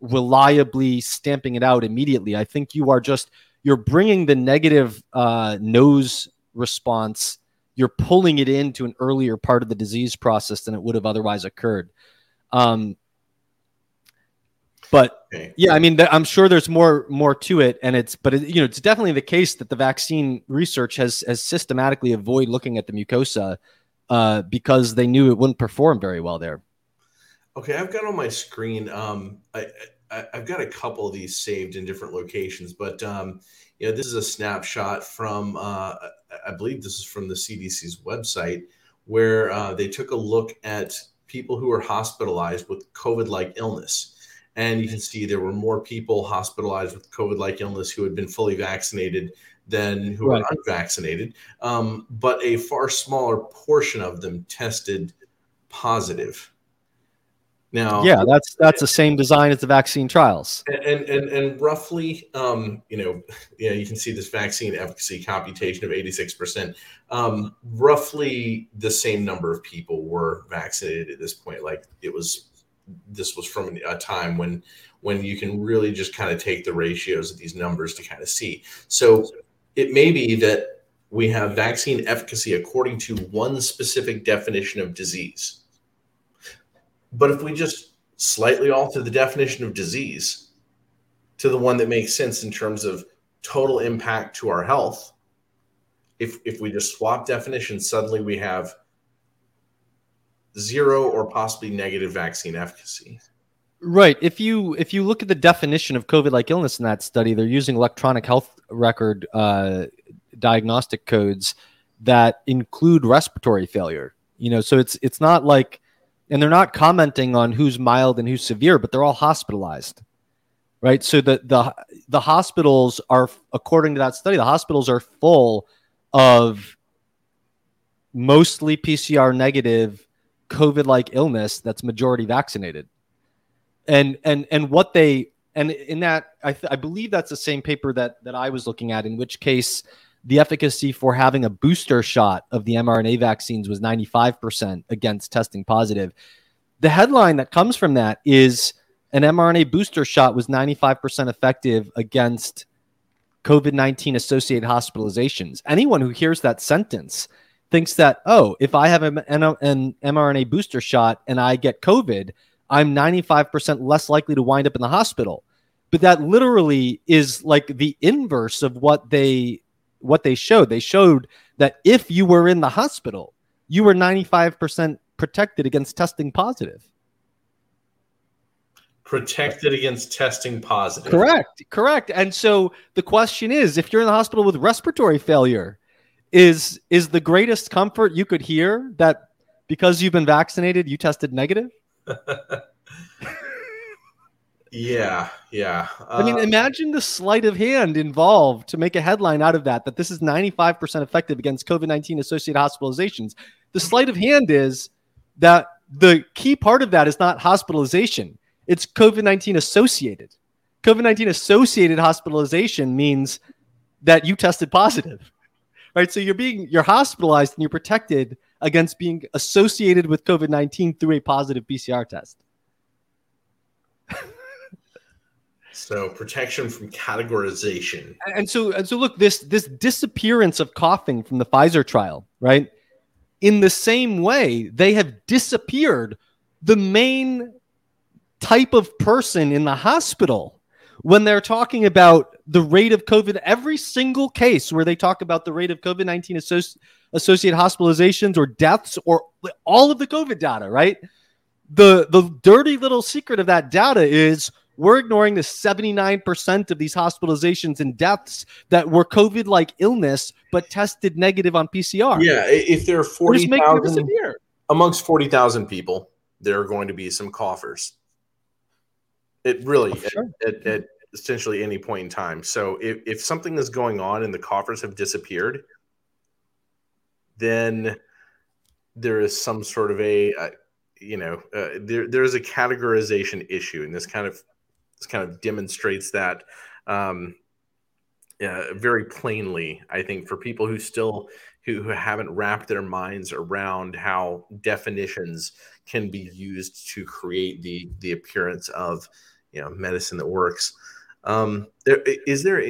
reliably stamping it out immediately. I think you are just you're bringing the negative uh, nose response, you're pulling it into an earlier part of the disease process than it would have otherwise occurred. Um, but yeah, I mean, I'm sure there's more more to it, and it's but it, you know it's definitely the case that the vaccine research has has systematically avoided looking at the mucosa uh, because they knew it wouldn't perform very well there. Okay, I've got on my screen. Um, I, I have got a couple of these saved in different locations, but um, you know, this is a snapshot from uh, I believe this is from the CDC's website where uh, they took a look at people who were hospitalized with COVID-like illness and you can see there were more people hospitalized with COVID like illness who had been fully vaccinated than who right. were unvaccinated. Um, but a far smaller portion of them tested positive. Now, yeah, that's that's the same design as the vaccine trials, and and and roughly, um, you know, *laughs* yeah, you can see this vaccine efficacy computation of eighty six percent. Um, roughly, the same number of people were vaccinated at this point. Like it was this was from a time when when you can really just kind of take the ratios of these numbers to kind of see. So it may be that we have vaccine efficacy according to one specific definition of disease. But if we just slightly alter the definition of disease to the one that makes sense in terms of total impact to our health, if, if we just swap definitions, suddenly we have zero or possibly negative vaccine efficacy. Right. If you if you look at the definition of COVID-like illness in that study, they're using electronic health record uh, diagnostic codes that include respiratory failure. You know, so it's it's not like, and they're not commenting on who's mild and who's severe, but they're all hospitalized, right? So the the the hospitals are, according to that study, the hospitals are full of mostly PCR negative COVID like illness that's majority vaccinated. And and and what they and in that I, th- I believe that's the same paper that that I was looking at in which case the efficacy for having a booster shot of the mRNA vaccines was 95% against testing positive. The headline that comes from that is an mRNA booster shot was 95% effective against COVID 19 associated hospitalizations. Anyone who hears that sentence thinks that, oh, if I have an, an mRNA booster shot and I get COVID, I'm 95% less likely to wind up in the hospital. But that literally is like the inverse of what they what they showed. They showed that if you were in the hospital, you were 95% protected against testing positive. Protected against testing positive. Correct. Correct. And so the question is if you're in the hospital with respiratory failure, is is the greatest comfort you could hear that because you've been vaccinated you tested negative *laughs* Yeah, yeah. I mean, uh, imagine the sleight of hand involved to make a headline out of that, that this is 95% effective against COVID 19 associated hospitalizations. The sleight of hand is that the key part of that is not hospitalization, it's COVID 19 associated. COVID 19 associated hospitalization means that you tested positive, right? So you're being, you're hospitalized and you're protected against being associated with COVID 19 through a positive PCR test. So protection from categorization. And so and so look, this this disappearance of coughing from the Pfizer trial, right? In the same way, they have disappeared the main type of person in the hospital when they're talking about the rate of COVID, every single case where they talk about the rate of COVID 19 associ- associated hospitalizations or deaths or all of the COVID data, right? The, the dirty little secret of that data is we're ignoring the 79% of these hospitalizations and deaths that were COVID like illness but tested negative on PCR. Yeah, if there are 40,000 amongst 40,000 people, there are going to be some coughers. It really, oh, sure. at, at, at, essentially any point in time. So if, if something is going on and the coughers have disappeared, then there is some sort of a, uh, you know, uh, there, there's a categorization issue, and this kind of this kind of demonstrates that um, uh, very plainly. I think for people who still who, who haven't wrapped their minds around how definitions can be used to create the the appearance of you know medicine that works. Um, there, is there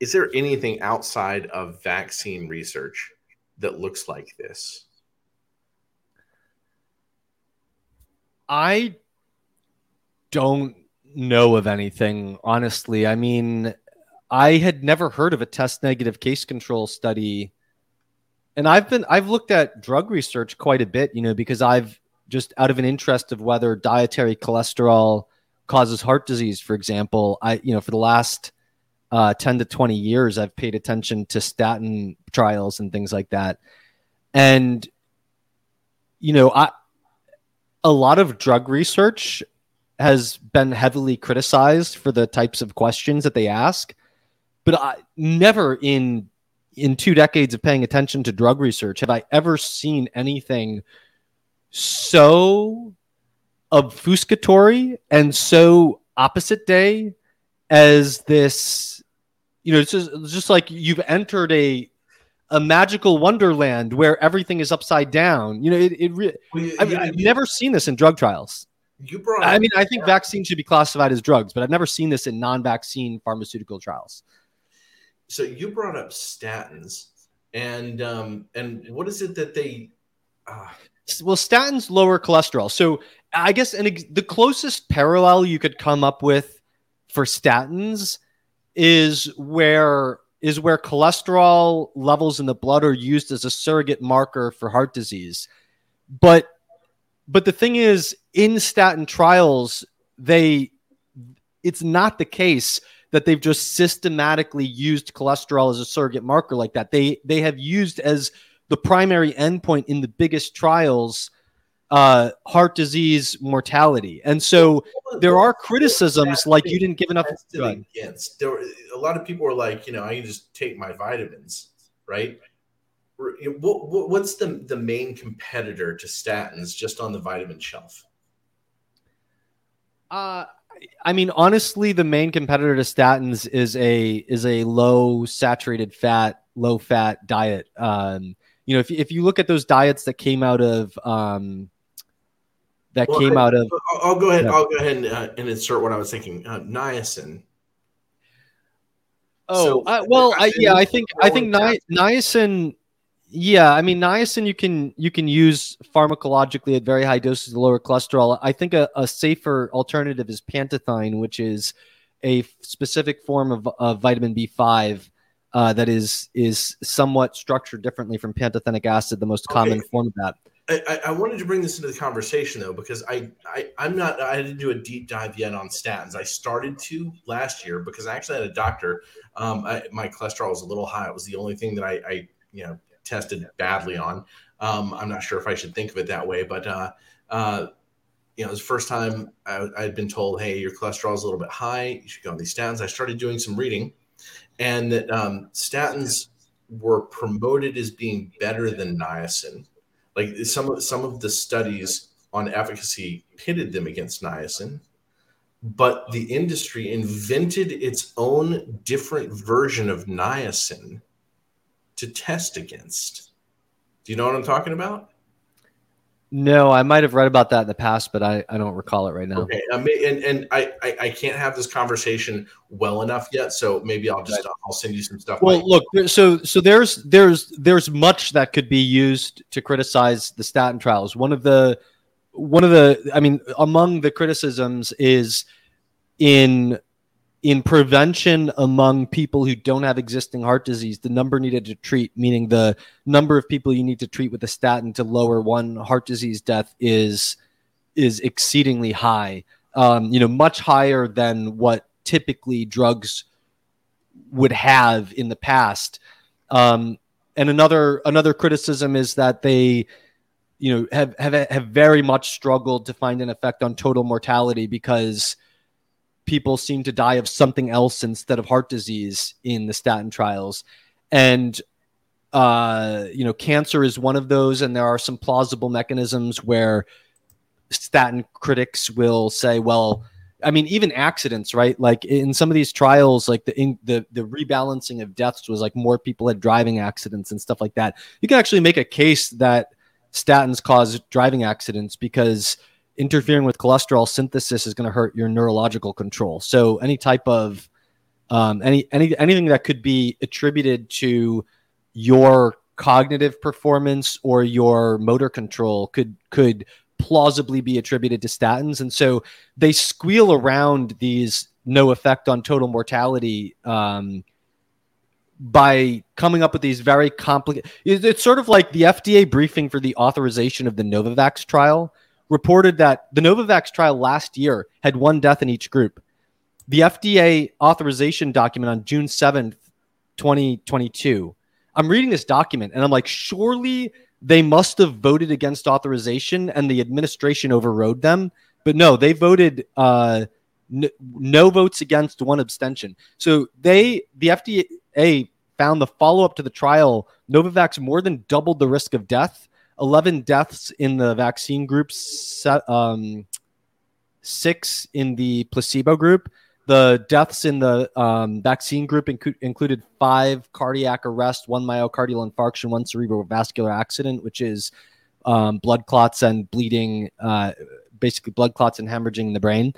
is there anything outside of vaccine research that looks like this? I don't know of anything, honestly. I mean, I had never heard of a test negative case control study. And I've been I've looked at drug research quite a bit, you know, because I've just out of an interest of whether dietary cholesterol causes heart disease, for example, I you know, for the last uh, 10 to 20 years, I've paid attention to statin trials and things like that. And you know, I a lot of drug research has been heavily criticized for the types of questions that they ask, but I never in in two decades of paying attention to drug research have I ever seen anything so obfuscatory and so opposite day as this you know it's just, it's just like you've entered a a magical wonderland where everything is upside down. You know it, it re- well, you, I've, you, I've never seen this in drug trials you brought. I mean, I think vaccines should be classified as drugs, but I've never seen this in non-vaccine pharmaceutical trials. So you brought up statins, and um, and what is it that they? Uh... Well, statins lower cholesterol. So I guess and ex- the closest parallel you could come up with for statins is where is where cholesterol levels in the blood are used as a surrogate marker for heart disease. But but the thing is, in statin trials, they it's not the case that they've just systematically used cholesterol as a surrogate marker like that. They they have used as the primary endpoint in the biggest trials uh, heart disease mortality. And so there are criticisms like you didn't give enough against. There were, a lot of people were like, you know, I can just take my vitamins, right? What, what's the, the main competitor to statins just on the vitamin shelf? Uh, I mean, honestly, the main competitor to statins is a is a low saturated fat, low fat diet. Um, you know, if if you look at those diets that came out of um, that well, came I, out of, I'll go ahead. Yeah. I'll go ahead and, uh, and, insert what I was thinking. Uh, niacin. Oh so, uh, well, I, yeah, I think I think ni- niacin yeah, I mean niacin you can you can use pharmacologically at very high doses to lower cholesterol. I think a, a safer alternative is pantethine, which is a specific form of, of vitamin B5 uh, that is is somewhat structured differently from pantothenic acid, the most common okay. form of that. I, I, wanted to bring this into the conversation though because I, I I'm not I didn't do a deep dive yet on statins. I started to last year because I actually had a doctor. Um, I, my cholesterol was a little high. It was the only thing that I, I you know tested badly on. Um, I'm not sure if I should think of it that way, but uh, uh, you know, it was the first time I, had been told, hey, your cholesterol is a little bit high. You should go on these statins. I started doing some reading, and that um, statins were promoted as being better than niacin. Like some of some of the studies on efficacy pitted them against niacin, but the industry invented its own different version of niacin to test against. Do you know what I'm talking about? No, I might have read about that in the past, but I, I don't recall it right now. Okay, um, and and I, I, I can't have this conversation well enough yet, so maybe I'll just I'll send you some stuff. Well, look, so so there's there's there's much that could be used to criticize the statin trials. One of the one of the I mean, among the criticisms is in in prevention among people who don't have existing heart disease, the number needed to treat, meaning the number of people you need to treat with a statin to lower one heart disease death, is is exceedingly high. Um, you know, much higher than what typically drugs would have in the past. Um, and another another criticism is that they, you know, have have have very much struggled to find an effect on total mortality because people seem to die of something else instead of heart disease in the statin trials. And uh, you know, cancer is one of those, and there are some plausible mechanisms where statin critics will say, well, I mean, even accidents, right? Like in some of these trials, like the in, the the rebalancing of deaths was like more people had driving accidents and stuff like that. You can actually make a case that statins cause driving accidents because interfering with cholesterol synthesis is going to hurt your neurological control. So any type of um, any any anything that could be attributed to your cognitive performance or your motor control could could plausibly be attributed to statins and so they squeal around these no effect on total mortality um, by coming up with these very complicated it's sort of like the FDA briefing for the authorization of the Novavax trial reported that the Novavax trial last year had one death in each group. The FDA authorization document on June 7th, 2022. I'm reading this document and I'm like, surely they must have voted against authorization and the administration overrode them. But no, they voted uh, n- no votes against, one abstention. So they, the FDA found the follow up to the trial, Novavax more than doubled the risk of death 11 deaths in the vaccine group, um, six in the placebo group. The deaths in the um, vaccine group inc- included five cardiac arrest, one myocardial infarction, one cerebrovascular accident, which is um, blood clots and bleeding, uh, basically blood clots and hemorrhaging in the brain.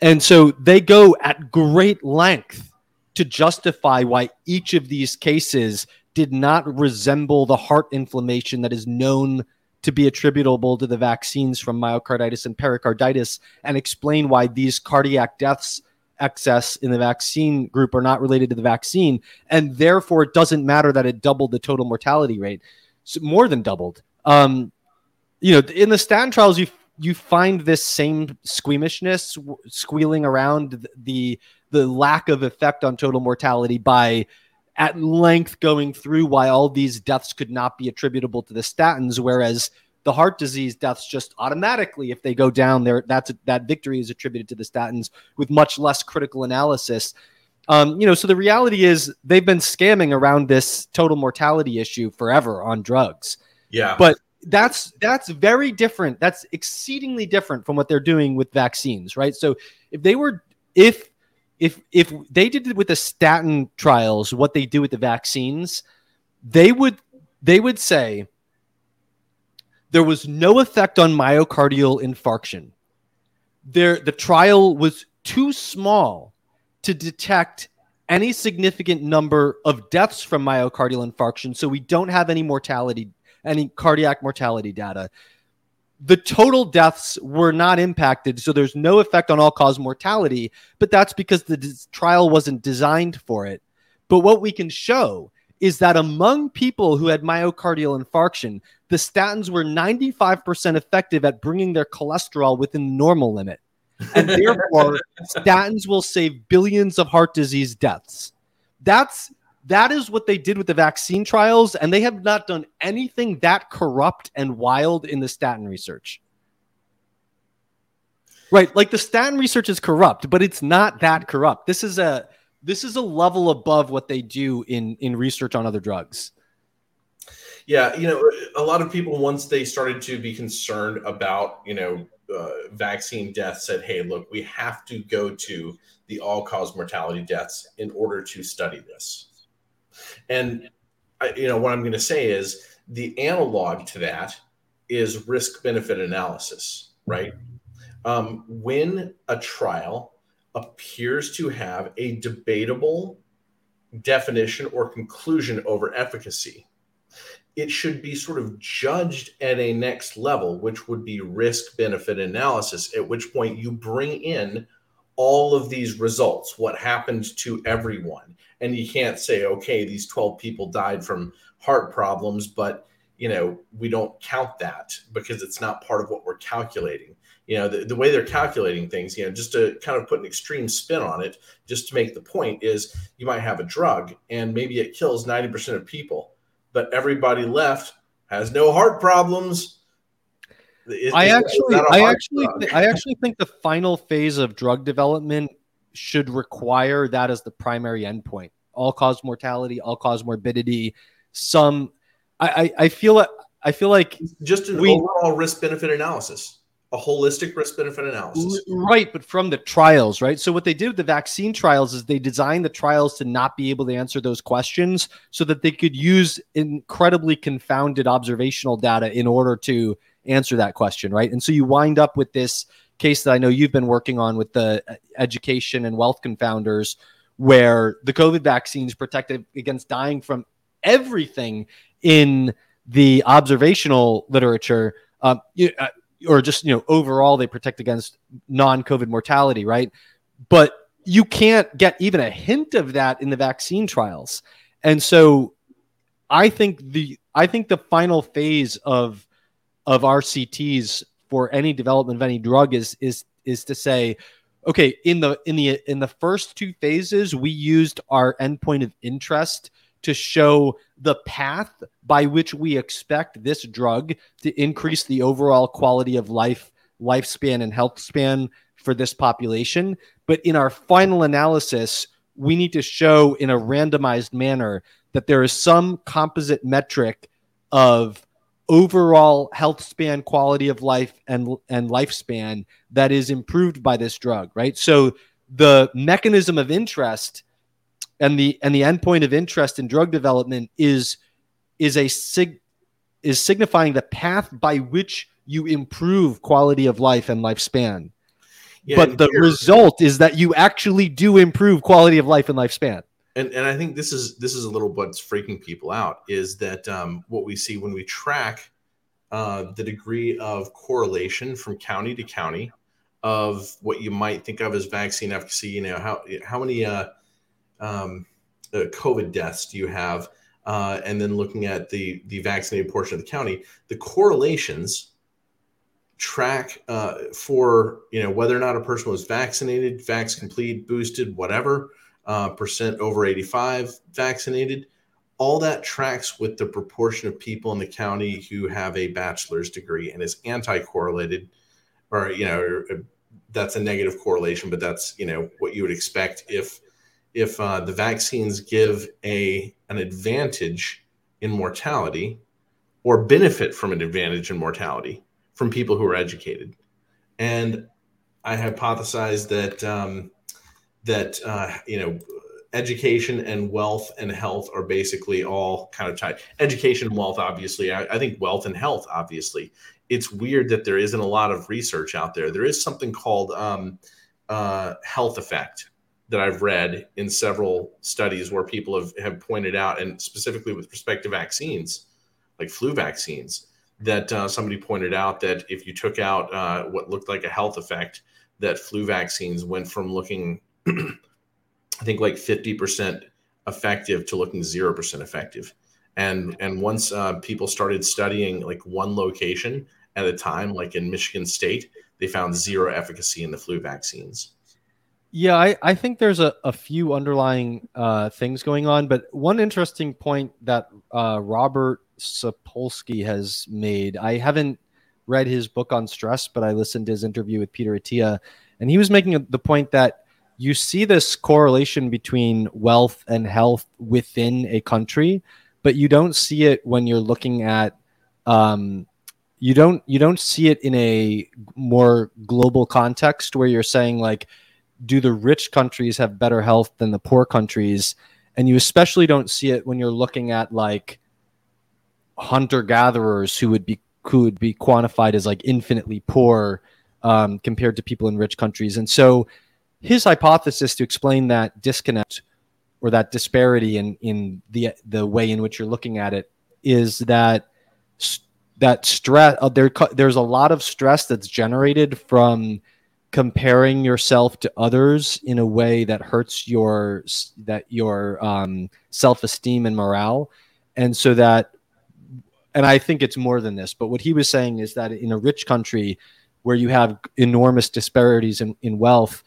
And so they go at great length to justify why each of these cases did not resemble the heart inflammation that is known to be attributable to the vaccines from myocarditis and pericarditis and explain why these cardiac deaths excess in the vaccine group are not related to the vaccine and therefore it doesn't matter that it doubled the total mortality rate. So more than doubled. Um, you know in the statin trials you you find this same squeamishness squealing around the the lack of effect on total mortality by at length going through why all these deaths could not be attributable to the statins, whereas the heart disease deaths just automatically, if they go down there, that's that victory is attributed to the statins with much less critical analysis. Um, you know, so the reality is they've been scamming around this total mortality issue forever on drugs. Yeah, but that's that's very different. That's exceedingly different from what they're doing with vaccines, right? So if they were if if if they did it with the statin trials, what they do with the vaccines, they would they would say there was no effect on myocardial infarction. There, the trial was too small to detect any significant number of deaths from myocardial infarction. So we don't have any mortality, any cardiac mortality data the total deaths were not impacted. So there's no effect on all cause mortality, but that's because the d- trial wasn't designed for it. But what we can show is that among people who had myocardial infarction, the statins were 95% effective at bringing their cholesterol within the normal limit. And therefore, *laughs* statins will save billions of heart disease deaths. That's that is what they did with the vaccine trials, and they have not done anything that corrupt and wild in the statin research. Right, like the statin research is corrupt, but it's not that corrupt. This is a this is a level above what they do in in research on other drugs. Yeah, you know, a lot of people once they started to be concerned about, you know, uh, vaccine deaths said, "Hey, look, we have to go to the all-cause mortality deaths in order to study this." And I, you know, what I'm going to say is the analog to that is risk-benefit analysis, right? Um, when a trial appears to have a debatable definition or conclusion over efficacy, it should be sort of judged at a next level, which would be risk benefit analysis, at which point you bring in all of these results, what happened to everyone. And you can't say, okay, these 12 people died from heart problems, but you know, we don't count that because it's not part of what we're calculating. You know, the, the way they're calculating things, you know, just to kind of put an extreme spin on it, just to make the point is you might have a drug and maybe it kills 90% of people but everybody left has no heart problems. Is, I actually, I actually, th- I actually think the final phase of drug development should require that as the primary endpoint: all cause mortality, all cause morbidity. Some, I, I, I feel, I feel like just an we, overall risk benefit analysis a holistic risk benefit analysis. Right, but from the trials, right? So what they did with the vaccine trials is they designed the trials to not be able to answer those questions so that they could use incredibly confounded observational data in order to answer that question, right? And so you wind up with this case that I know you've been working on with the uh, education and wealth confounders where the COVID vaccines protected against dying from everything in the observational literature. Um, uh, or just you know overall they protect against non-covid mortality right but you can't get even a hint of that in the vaccine trials and so i think the i think the final phase of of rcts for any development of any drug is is is to say okay in the in the in the first two phases we used our endpoint of interest to show the path by which we expect this drug to increase the overall quality of life, lifespan, and health span for this population. But in our final analysis, we need to show in a randomized manner that there is some composite metric of overall health span, quality of life, and, and lifespan that is improved by this drug, right? So the mechanism of interest and the and the endpoint of interest in drug development is is a sig is signifying the path by which you improve quality of life and lifespan. Yeah, but the result is that you actually do improve quality of life and lifespan. And and I think this is this is a little what's freaking people out is that um, what we see when we track uh, the degree of correlation from county to county of what you might think of as vaccine efficacy. You know how how many uh, um, uh, COVID deaths do you have? Uh, and then looking at the the vaccinated portion of the county, the correlations track uh, for you know whether or not a person was vaccinated, vax complete, boosted, whatever uh, percent over 85 vaccinated. All that tracks with the proportion of people in the county who have a bachelor's degree and is anti-correlated, or you know that's a negative correlation, but that's you know what you would expect if if uh, the vaccines give a an advantage in mortality or benefit from an advantage in mortality from people who are educated. And I hypothesize that um, that uh, you know education and wealth and health are basically all kind of tied. Education and wealth, obviously. I, I think wealth and health, obviously. It's weird that there isn't a lot of research out there. There is something called um, uh, health effect, that I've read in several studies where people have, have pointed out, and specifically with respect to vaccines, like flu vaccines, that uh, somebody pointed out that if you took out uh, what looked like a health effect, that flu vaccines went from looking, I think, like 50% effective to looking 0% effective. And, and once uh, people started studying like one location at a time, like in Michigan State, they found zero efficacy in the flu vaccines. Yeah, I, I think there's a, a few underlying uh, things going on, but one interesting point that uh, Robert Sapolsky has made, I haven't read his book on stress, but I listened to his interview with Peter Attia, and he was making the point that you see this correlation between wealth and health within a country, but you don't see it when you're looking at um, you don't you don't see it in a more global context where you're saying like do the rich countries have better health than the poor countries? And you especially don't see it when you're looking at like hunter gatherers who would be who would be quantified as like infinitely poor um, compared to people in rich countries. And so his hypothesis to explain that disconnect or that disparity in in the the way in which you're looking at it is that that stress uh, there there's a lot of stress that's generated from comparing yourself to others in a way that hurts your that your um, self-esteem and morale. And so that and i think it's more than this but what he was saying is that in a rich country where you have enormous disparities in, in wealth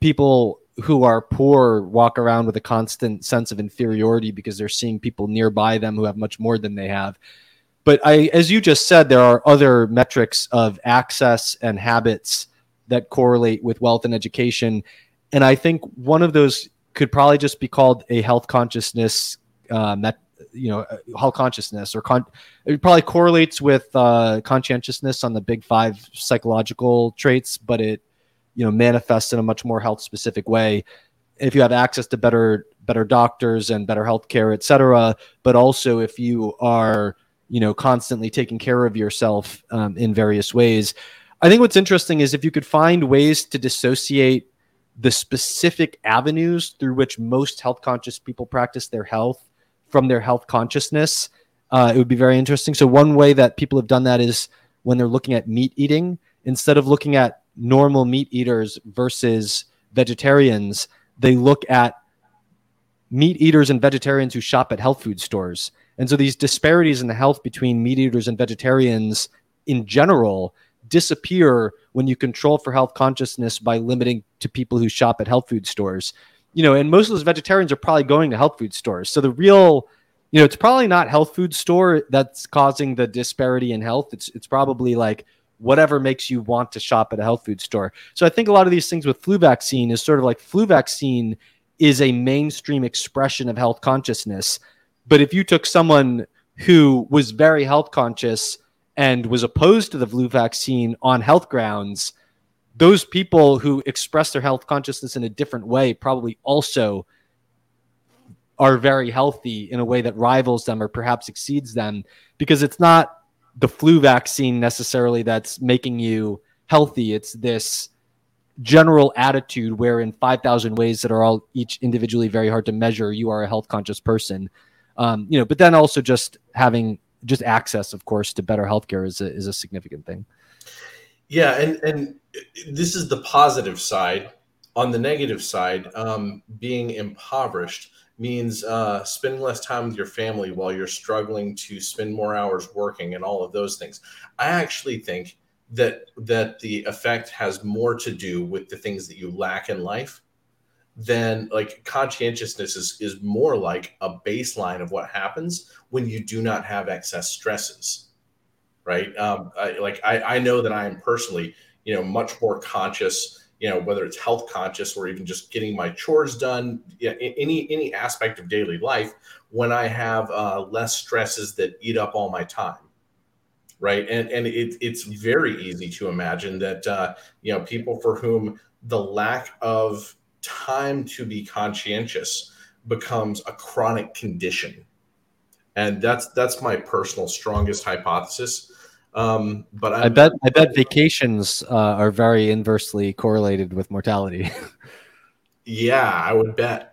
people who are poor walk around with a constant sense of inferiority because they're seeing people nearby them who have much more than they have but I, as you just said, there are other metrics of access and habits that correlate with wealth and education. And I think one of those could probably just be called a health consciousness, uh, met, you know, uh, health consciousness, or con- it probably correlates with uh, conscientiousness on the big five psychological traits, but it, you know, manifests in a much more health specific way. If you have access to better better doctors and better healthcare, et cetera, but also if you are you know constantly taking care of yourself um, in various ways i think what's interesting is if you could find ways to dissociate the specific avenues through which most health conscious people practice their health from their health consciousness uh, it would be very interesting so one way that people have done that is when they're looking at meat eating instead of looking at normal meat eaters versus vegetarians they look at meat eaters and vegetarians who shop at health food stores and so these disparities in the health between meat eaters and vegetarians in general disappear when you control for health consciousness by limiting to people who shop at health food stores. You know, and most of those vegetarians are probably going to health food stores. So the real, you know, it's probably not health food store that's causing the disparity in health. It's it's probably like whatever makes you want to shop at a health food store. So I think a lot of these things with flu vaccine is sort of like flu vaccine is a mainstream expression of health consciousness but if you took someone who was very health conscious and was opposed to the flu vaccine on health grounds, those people who express their health consciousness in a different way probably also are very healthy in a way that rivals them or perhaps exceeds them because it's not the flu vaccine necessarily that's making you healthy. It's this general attitude where in 5,000 ways that are all each individually very hard to measure, you are a health conscious person. Um, you know, but then also just having just access, of course, to better healthcare is a, is a significant thing. Yeah, and and this is the positive side. On the negative side, um, being impoverished means uh, spending less time with your family while you're struggling to spend more hours working and all of those things. I actually think that that the effect has more to do with the things that you lack in life than like conscientiousness is, is more like a baseline of what happens when you do not have excess stresses right um, I, like I, I know that i am personally you know much more conscious you know whether it's health conscious or even just getting my chores done yeah, any any aspect of daily life when i have uh, less stresses that eat up all my time right? And and it, it's very easy to imagine that uh, you know people for whom the lack of time to be conscientious becomes a chronic condition. And that's that's my personal strongest hypothesis um, but I'm, i bet i bet vacations uh, are very inversely correlated with mortality. *laughs* Yeah i would bet.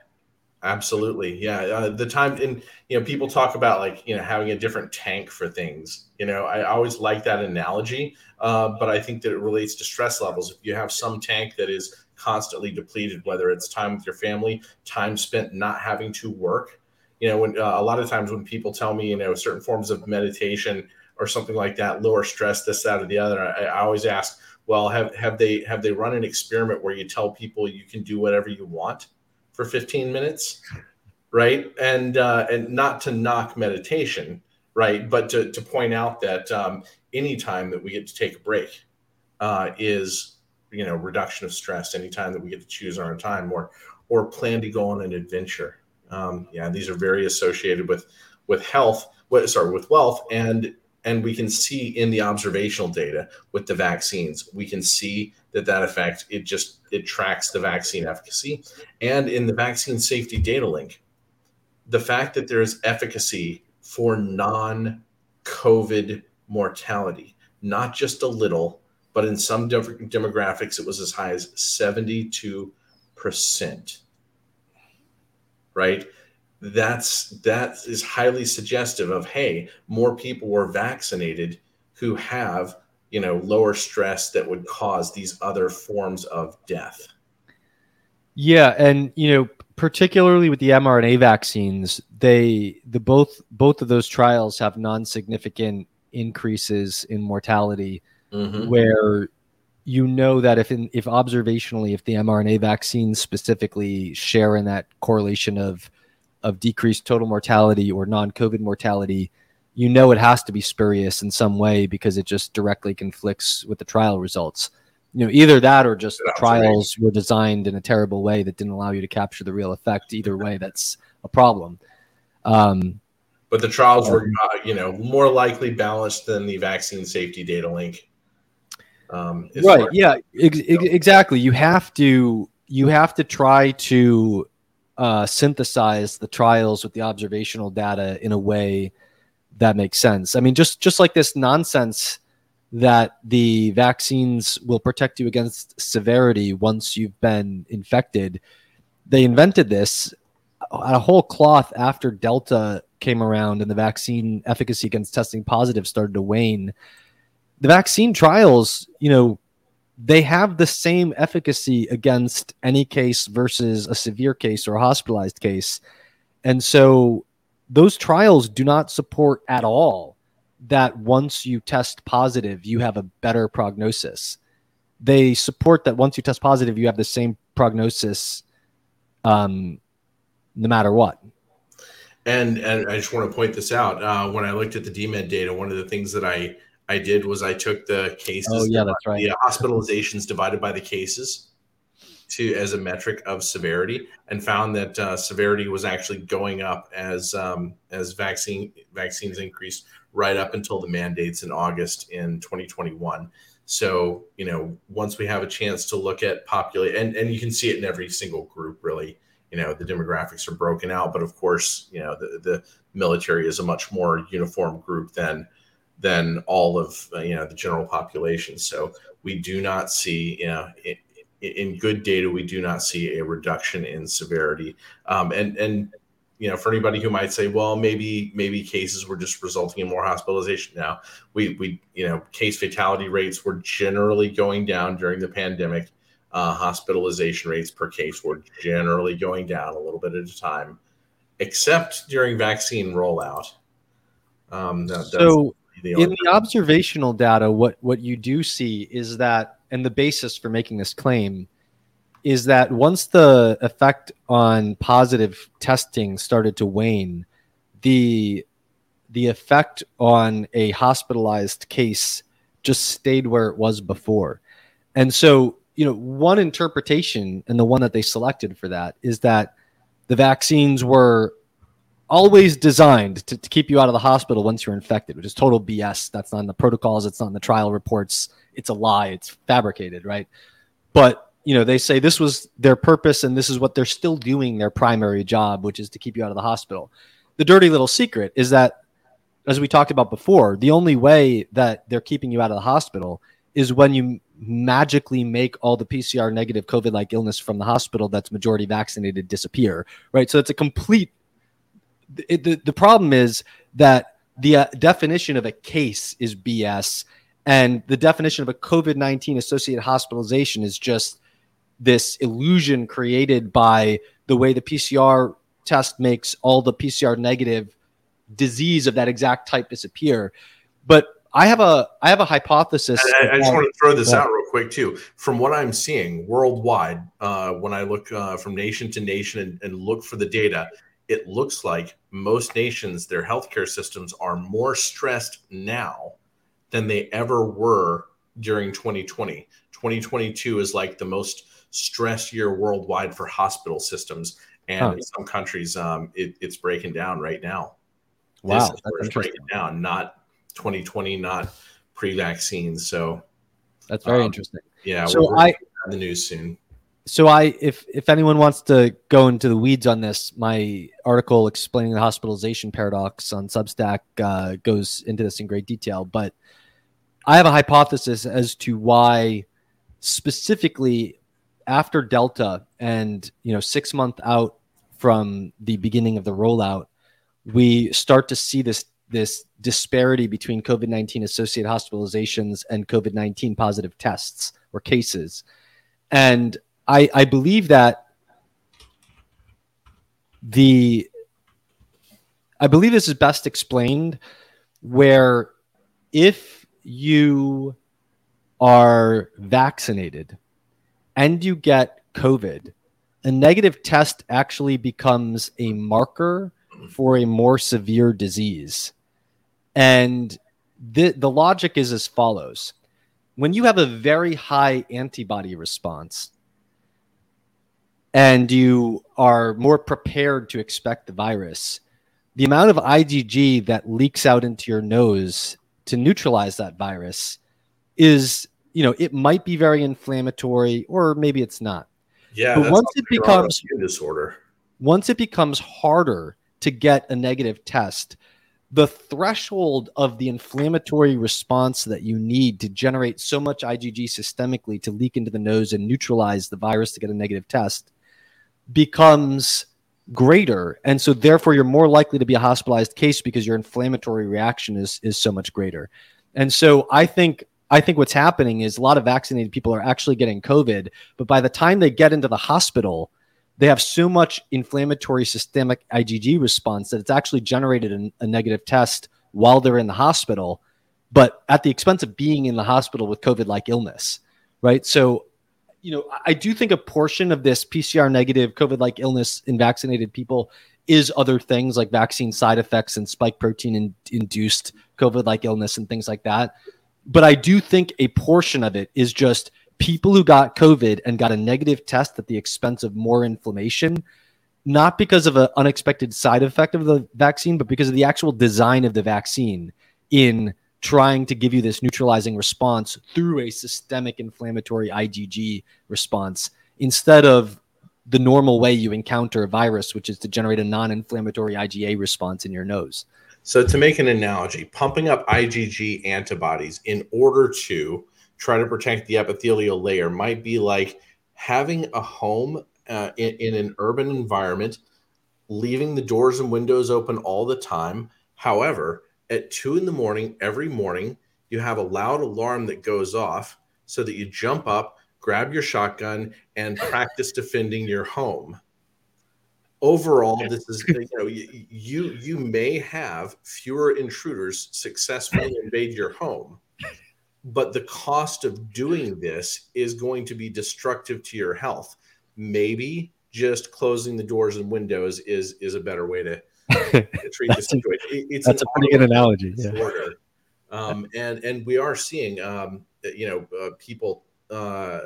Absolutely. Yeah uh, the time and you know people talk about like you know having a different tank for things. You know i always like that analogy uh, but i think that it relates to stress levels. If you have some tank that is constantly depleted, whether it's time with your family, time spent not having to work. You know, when uh, a lot of times when people tell me, you know, certain forms of meditation or something like that, lower stress, this, that, or the other, I, I always ask, well, have have they have they run an experiment where you tell people you can do whatever you want for 15 minutes, right? And uh, and not to knock meditation, right? But to, to point out that um, any time that we get to take a break uh, is you know reduction of stress. Anytime that we get to choose our own time or or plan to go on an adventure. Um, yeah, these are very associated with with health. What, sorry, with wealth and and we can see in the observational data with the vaccines we can see that that effect it just it tracks the vaccine efficacy. And in the vaccine safety data link the fact that there is efficacy for non covid mortality not just a little but in some demographics it was as high as 72% right that's that is highly suggestive of hey more people were vaccinated who have you know lower stress that would cause these other forms of death yeah and you know particularly with the mrna vaccines they the both both of those trials have non-significant increases in mortality mm-hmm. where you know that if in, if observationally if the mrna vaccines specifically share in that correlation of of decreased total mortality or non-COVID mortality, you know it has to be spurious in some way because it just directly conflicts with the trial results. You know, either that or just the trials right. were designed in a terrible way that didn't allow you to capture the real effect. Either way, that's a problem. Um, but the trials were, uh, you know, more likely balanced than the vaccine safety data link. Um, right. Yeah. Ex- exactly. You have to. You have to try to uh, synthesize the trials with the observational data in a way that makes sense. I mean, just just like this nonsense that the vaccines will protect you against severity once you've been infected. They invented this at a whole cloth after Delta came around and the vaccine efficacy against testing positive started to wane. The vaccine trials, you know, they have the same efficacy against any case versus a severe case or a hospitalized case. And so those trials do not support at all that once you test positive, you have a better prognosis. They support that once you test positive, you have the same prognosis um, no matter what. And, and I just want to point this out. Uh, when I looked at the DMED data, one of the things that I I did was I took the cases. Oh yeah, that's right. The hospitalizations divided by the cases to as a metric of severity, and found that uh, severity was actually going up as um, as vaccine vaccines increased right up until the mandates in August in 2021. So you know, once we have a chance to look at populate, and and you can see it in every single group, really. You know, the demographics are broken out, but of course, you know, the the military is a much more uniform group than than all of uh, you know the general population. So we do not see you know in, in good data we do not see a reduction in severity. Um, and and you know for anybody who might say well maybe maybe cases were just resulting in more hospitalization now we we you know case fatality rates were generally going down during the pandemic uh, hospitalization rates per case were generally going down a little bit at a time except during vaccine rollout um, that, so in the observational data, what what you do see is that, and the basis for making this claim is that once the effect on positive testing started to wane, the the effect on a hospitalized case just stayed where it was before. And so, you know, one interpretation and the one that they selected for that is that the vaccines were always designed to, to, keep you out of the hospital once you're infected, which is total BS. That's not in the protocols. It's not in the trial reports. It's a lie. It's fabricated, right? But you know, they say this was their purpose, and this is what they're still doing their primary job, which is to keep you out of the hospital. The dirty little secret is that, as we talked about before, the only way that they're keeping you out of the hospital is when you magically make all the PCR negative COVID like illness from the hospital that's majority vaccinated disappear, right? So it's a complete it, the, the problem is that the uh, definition of a case is BS, and the definition of a COVID 19 associated hospitalization is just this illusion created by the way the PCR test makes all the PCR negative disease of that exact type disappear. But I have a I have a hypothesis. I, I, just want to throw this out real quick too. From what I'm seeing worldwide, uh, when I look uh, from nation to nation and, and, look for the data, it looks like most nations, their healthcare systems are more stressed now than they ever were during 2020. 2022 is like the most stressed year worldwide for hospital systems. And huh. in some countries, um, it, it's breaking down right now. Wow. This is breaking down, not 2020, not pre vaccine. So that's very um, interesting. Yeah. So I, the news soon so I, if if anyone wants to go into the weeds on this, my article explaining the hospitalization paradox on Substack uh, goes into this in great detail. But I have a hypothesis as to why, specifically after Delta, and you know, six month out from the beginning of the rollout, we start to see this this disparity between COVID nineteen associated hospitalizations and COVID nineteen positive tests or cases. And I, I believe that the I believe this is best explained where if you are vaccinated and you get COVID, a negative test actually becomes a marker for a more severe disease. And the, the logic is as follows when you have a very high antibody response, and you are more prepared to expect the virus, the amount of IgG that leaks out into your nose to neutralize that virus is, you know, it might be very inflammatory or maybe it's not. Yeah. But once it becomes disorder, once it becomes harder to get a negative test, the threshold of the inflammatory response that you need to generate so much IgG systemically to leak into the nose and neutralize the virus to get a negative test becomes greater. And so therefore you're more likely to be a hospitalized case because your inflammatory reaction is is so much greater. And so i think i think what's happening is a lot of vaccinated people are actually getting covid but by the time they get into the hospital they have so much inflammatory systemic igg response that it's actually generated a, a negative test while they're in the hospital but at the expense of being in the hospital with covid like illness right? So you know, I do think a portion of this PCR negative COVID like illness in vaccinated people is other things like vaccine side effects and spike protein in, induced COVID like illness and things like that. But I do think a portion of it is just people who got COVID and got a negative test at the expense of more inflammation, not because of an unexpected side effect of the vaccine, but because of the actual design of the vaccine in trying to give you this neutralizing response through a systemic inflammatory IgG response instead of the normal way you encounter a virus, which is to generate a non inflammatory IgA response in your nose. So, to make an analogy, pumping up IgG antibodies in order to try to protect the epithelial layer might be like having a home uh, in, in an urban environment, leaving the doors and windows open all the time. However, at two in the morning every morning, you have a loud alarm that goes off so that you jump up, grab your shotgun, and *laughs* practice defending your home. Overall, this is you know you you may have fewer intruders successfully invade your home, but the cost of doing this is going to be destructive to your health. Maybe just closing the doors and windows is is a better way to *laughs* treat the situation. It's that's a pretty good analogy. Yeah. Um, and and we are seeing, um, you know, uh, people uh,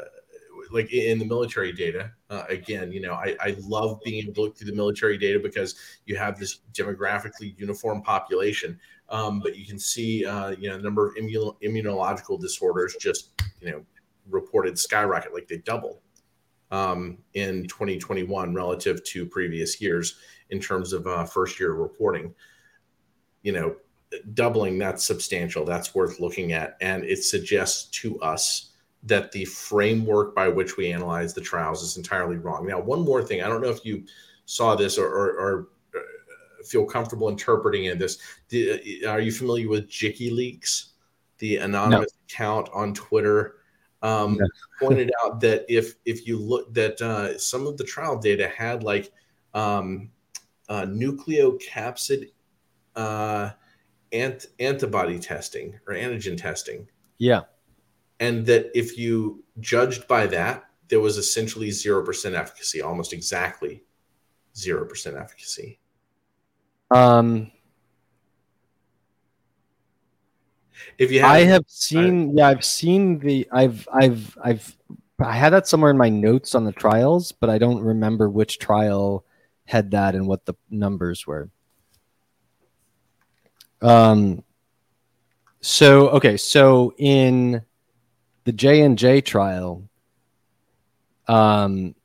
like in the military data. Uh, again, you know, I, I love being able to look through the military data because you have this demographically uniform population. Um, but you can see, uh, you know, the number of immun- immunological disorders just, you know, reported skyrocket, like they doubled um, in 2021 relative to previous years in terms of uh, first year reporting. You know, doubling that's substantial. That's worth looking at, and it suggests to us that the framework by which we analyze the trials is entirely wrong. Now, one more thing. I don't know if you saw this or, or, or uh, feel comfortable interpreting in this. The, are you familiar with Jikkyleaks, the anonymous no. account on Twitter? Um, no. *laughs* pointed out that if if you look that uh, some of the trial data had like um, uh, nucleocapsid uh, ant- antibody testing or antigen testing. Yeah. And that if you judged by that, there was essentially 0% efficacy, almost exactly 0% efficacy. Um, If you have, I have seen, yeah, I've seen the, I've, I've, I've, I had that somewhere in my notes on the trials, but I don't remember which trial had that and what the numbers were. Um, so okay, so in the J and J trial, um,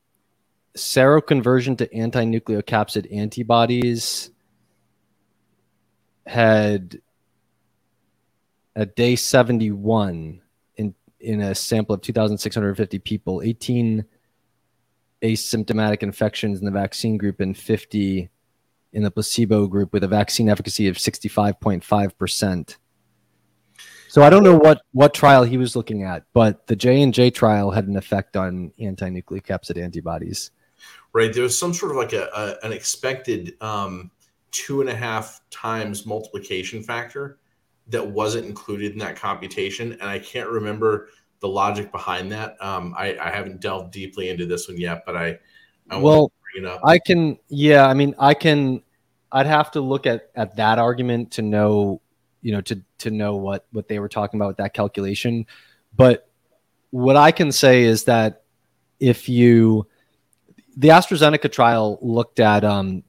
seroconversion to anti-nucleocapsid antibodies had at day 71 in in a sample of 2650 people 18 asymptomatic infections in the vaccine group and 50 in the placebo group with a vaccine efficacy of 65.5%. So I don't know what what trial he was looking at, but the J&J trial had an effect on anti-nucleocapsid antibodies. Right. There was some sort of like a, a an expected um, two and a half times multiplication factor that wasn't included in that computation, and I can't remember the logic behind that. Um, I, I, haven't delved deeply into this one yet, but I, I well, I can, yeah, I mean, I can, I'd have to look at at that argument to know, you know, to to know what what they were talking about with that calculation. But what I can say is that if you, the AstraZeneca trial looked at um,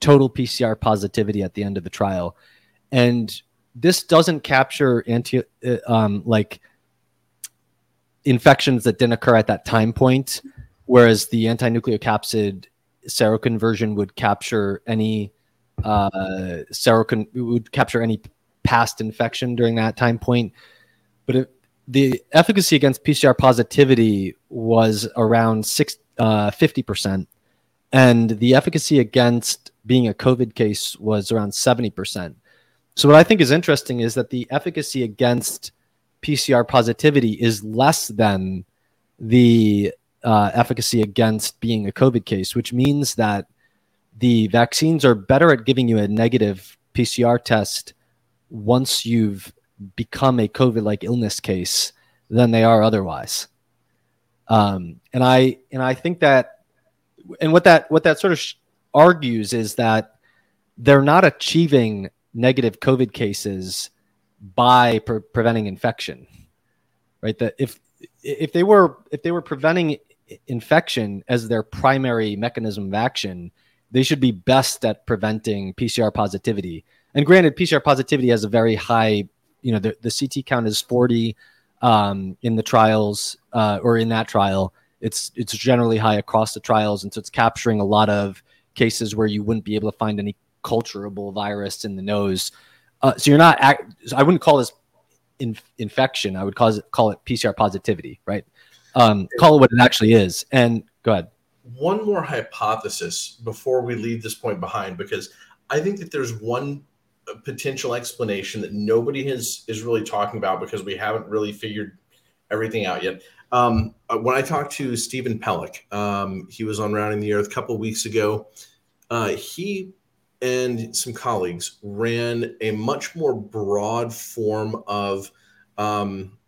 total PCR positivity at the end of the trial, and this doesn't capture anti uh, um, like infections that didn't occur at that time point, whereas the anti-nucleocapsid seroconversion would capture any uh, serocon would capture any past infection during that time point. But it, the efficacy against PCR positivity was around six, uh, 50%, and the efficacy against being a COVID case was around 70%. So what I think is interesting is that the efficacy against PCR positivity is less than the uh, efficacy against being a COVID case, which means that the vaccines are better at giving you a negative PCR test once you've become a COVID like illness case than they are otherwise. Um, and I and I think that and what that what that sort of argues is that they're not achieving negative COVID cases by pre- preventing infection, right? That if if they were if they were preventing infection as their primary mechanism of action, they should be best at preventing PCR positivity. And granted, PCR positivity has a very high, you know, the, the CT count is 40 um, in the trials uh, or in that trial. It's it's generally high across the trials, and so it's capturing a lot of cases where you wouldn't be able to find any culturable virus in the nose. Uh, so you're not. I wouldn't call this in, infection. I would it call it PCR positivity, right? Um, call it what it actually is. And go ahead. One more hypothesis before we leave this point behind, because I think that there's one uh, potential explanation that nobody has is really talking about because we haven't really figured everything out yet. Um, uh, when I talked to Steven Pelech, um, he was on Rounding the Earth a couple weeks ago. Uh, he and some colleagues ran a much more broad form of um,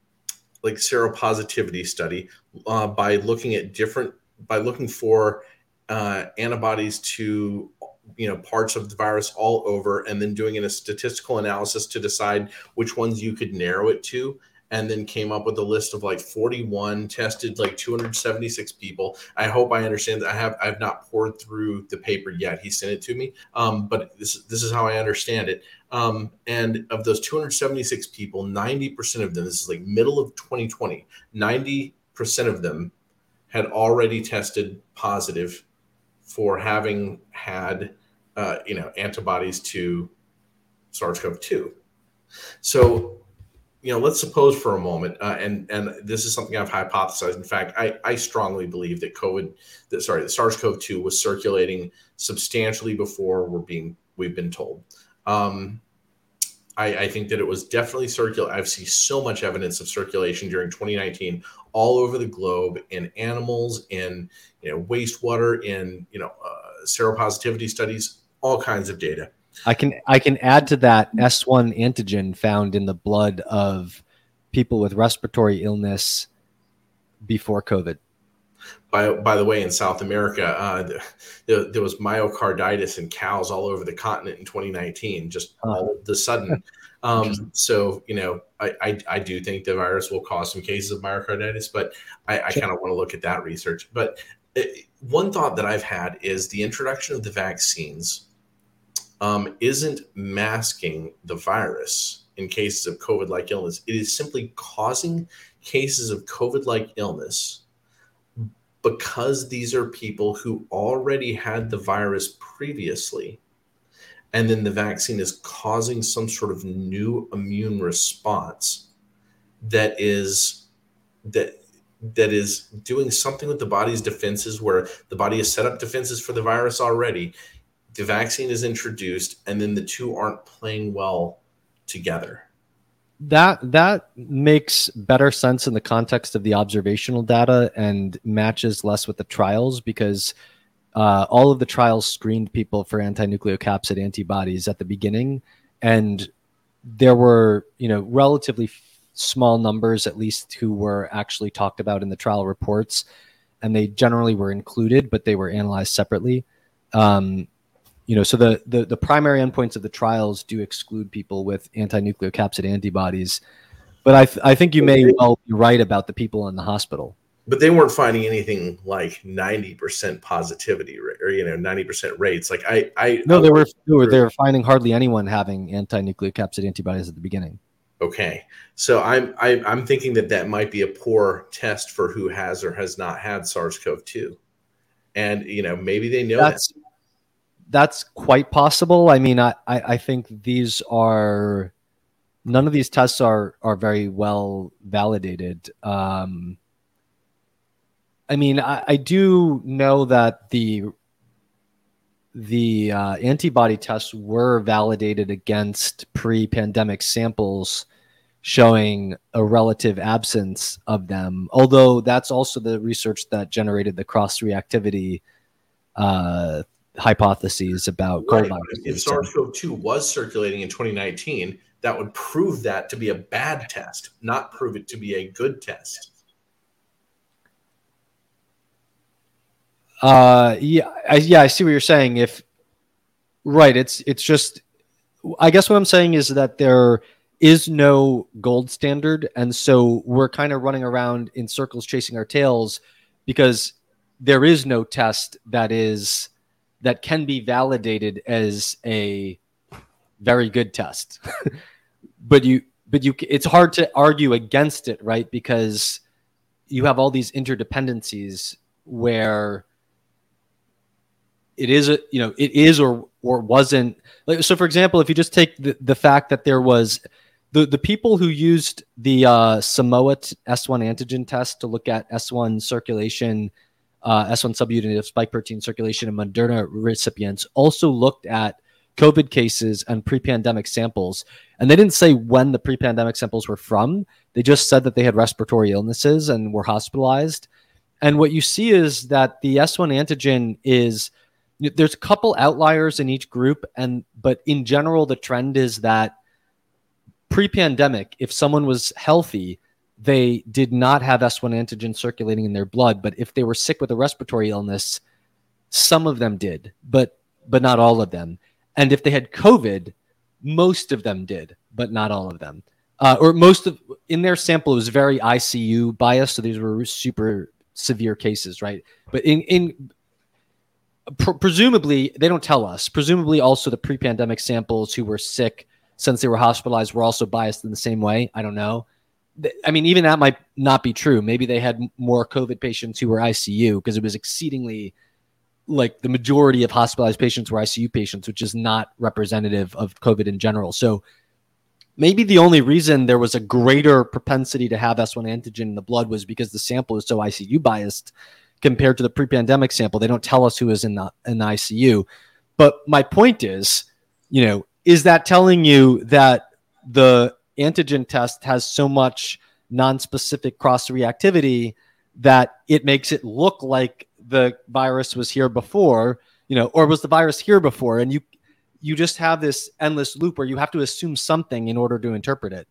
like seropositivity study uh, by looking at different by looking for uh, antibodies to you know parts of the virus all over and then doing a statistical analysis to decide which ones you could narrow it to and then came up with a list of like 41 tested like 276 people. I hope i understand that. I have i've not poured through the paper yet. He sent it to me. Um, but this, this is how i understand it. Um, and of those 276 people 90% of them this is like middle of 2020 90% of them had already tested positive for having had uh, you know antibodies to sars-cov-2 so you know, let's suppose for a moment, uh, and and this is something I've hypothesized. In fact, I, I strongly believe that COVID, that sorry, the SARS-CoV-2 was circulating substantially before we're being we've been told. Um, I, I think that it was definitely circulate. I've seen so much evidence of circulation during 2019 all over the globe in animals, in you know wastewater, in you know uh, seropositivity studies, all kinds of data. I can I can add to that S1 antigen found in the blood of people with respiratory illness before COVID. by by the way, in South America, uh, there, there, was myocarditis in cows all over the continent in 2019, just all of a sudden. *laughs* Um, so you know, I, I, I do think the virus will cause some cases of myocarditis, but I, I kind of want to look at that research. But it, uh, one thought that I've had is the introduction of the vaccines um, isn't masking the virus in cases of COVID-like illness. It is simply causing cases of COVID-like illness because these are people who already had the virus previously and then the vaccine is causing some sort of new immune response that is that that is doing something with the body's defenses where the body has set up defenses for the virus already the vaccine is introduced and then the two aren't playing well together. That that makes better sense in the context of the observational data and matches less with the trials because uh, all of the trials screened people for anti-nucleocapsid antibodies at the beginning and there were you know relatively small numbers at least who were actually talked about in the trial reports and they generally were included but they were analyzed separately. Um, you know so the, the the primary endpoints of the trials do exclude people with anti-nucleocapsid antibodies but i th- i think you may well be right about the people in the hospital. But they weren't finding anything like 90% positivity or you know 90% rates. Like i i no they were they were, they were finding hardly anyone having anti-nucleocapsid antibodies at the beginning. Okay. So i'm I, am i am thinking that that might be a poor test for who has or has not had sars-cov-2 and you know maybe they know that's that. That's quite possible. I mean I, I i think these are none of these tests are are very well validated. Um I mean, I, I do know that the the uh, antibody tests were validated against pre-pandemic samples showing a relative absence of them although that's also the research that generated the cross reactivity uh, hypotheses about right. if SARS-CoV-2 was circulating in 2019 that would prove that to be a bad test not prove it to be a good test Uh, yeah, I, yeah, I see what you're saying. If right, it's it's just, I guess what I'm saying is that there is no gold standard, and so we're kind of running around in circles chasing our tails because there is no test that is that can be validated as a very good test. *laughs* but you but you it's hard to argue against it, right? Because you have all these interdependencies where it is a you know it is or or wasn't like so for example if you just take the, the fact that there was the the people who used the uh, Simoa S1 antigen test to look at S1 circulation uh, S1 subunit of spike protein circulation in Moderna recipients also looked at COVID cases and pre-pandemic samples, and they didn't say when the pre-pandemic samples were from. They just said that they had respiratory illnesses and were hospitalized. And what you see is that the S1 antigen is there's a couple outliers in each group and but in general the trend is that pre-pandemic if someone was healthy they did not have S1 antigen circulating in their blood but if they were sick with a respiratory illness some of them did but but not all of them and if they had covid most of them did but not all of them uh, or most of in their sample it was very ICU biased so these were super severe cases right but in in pr- presumably they don't tell us. Presumably, also the pre-pandemic samples who were sick since they were hospitalized were also biased in the same way. I don't know. I mean, even that might not be true. Maybe they had more COVID patients who were ICU because it was exceedingly like the majority of hospitalized patients were ICU patients, which is not representative of COVID in general. So maybe the only reason there was a greater propensity to have S1 antigen in the blood was because the sample is so ICU biased compared to the pre-pandemic sample. They don't tell us who is in the in the ICU. But my point is, you know, is that telling you that the antigen test has so much non-specific cross-reactivity that it makes it look like the virus was here before, you know, or was the virus here before? And you you just have this endless loop where you have to assume something in order to interpret it.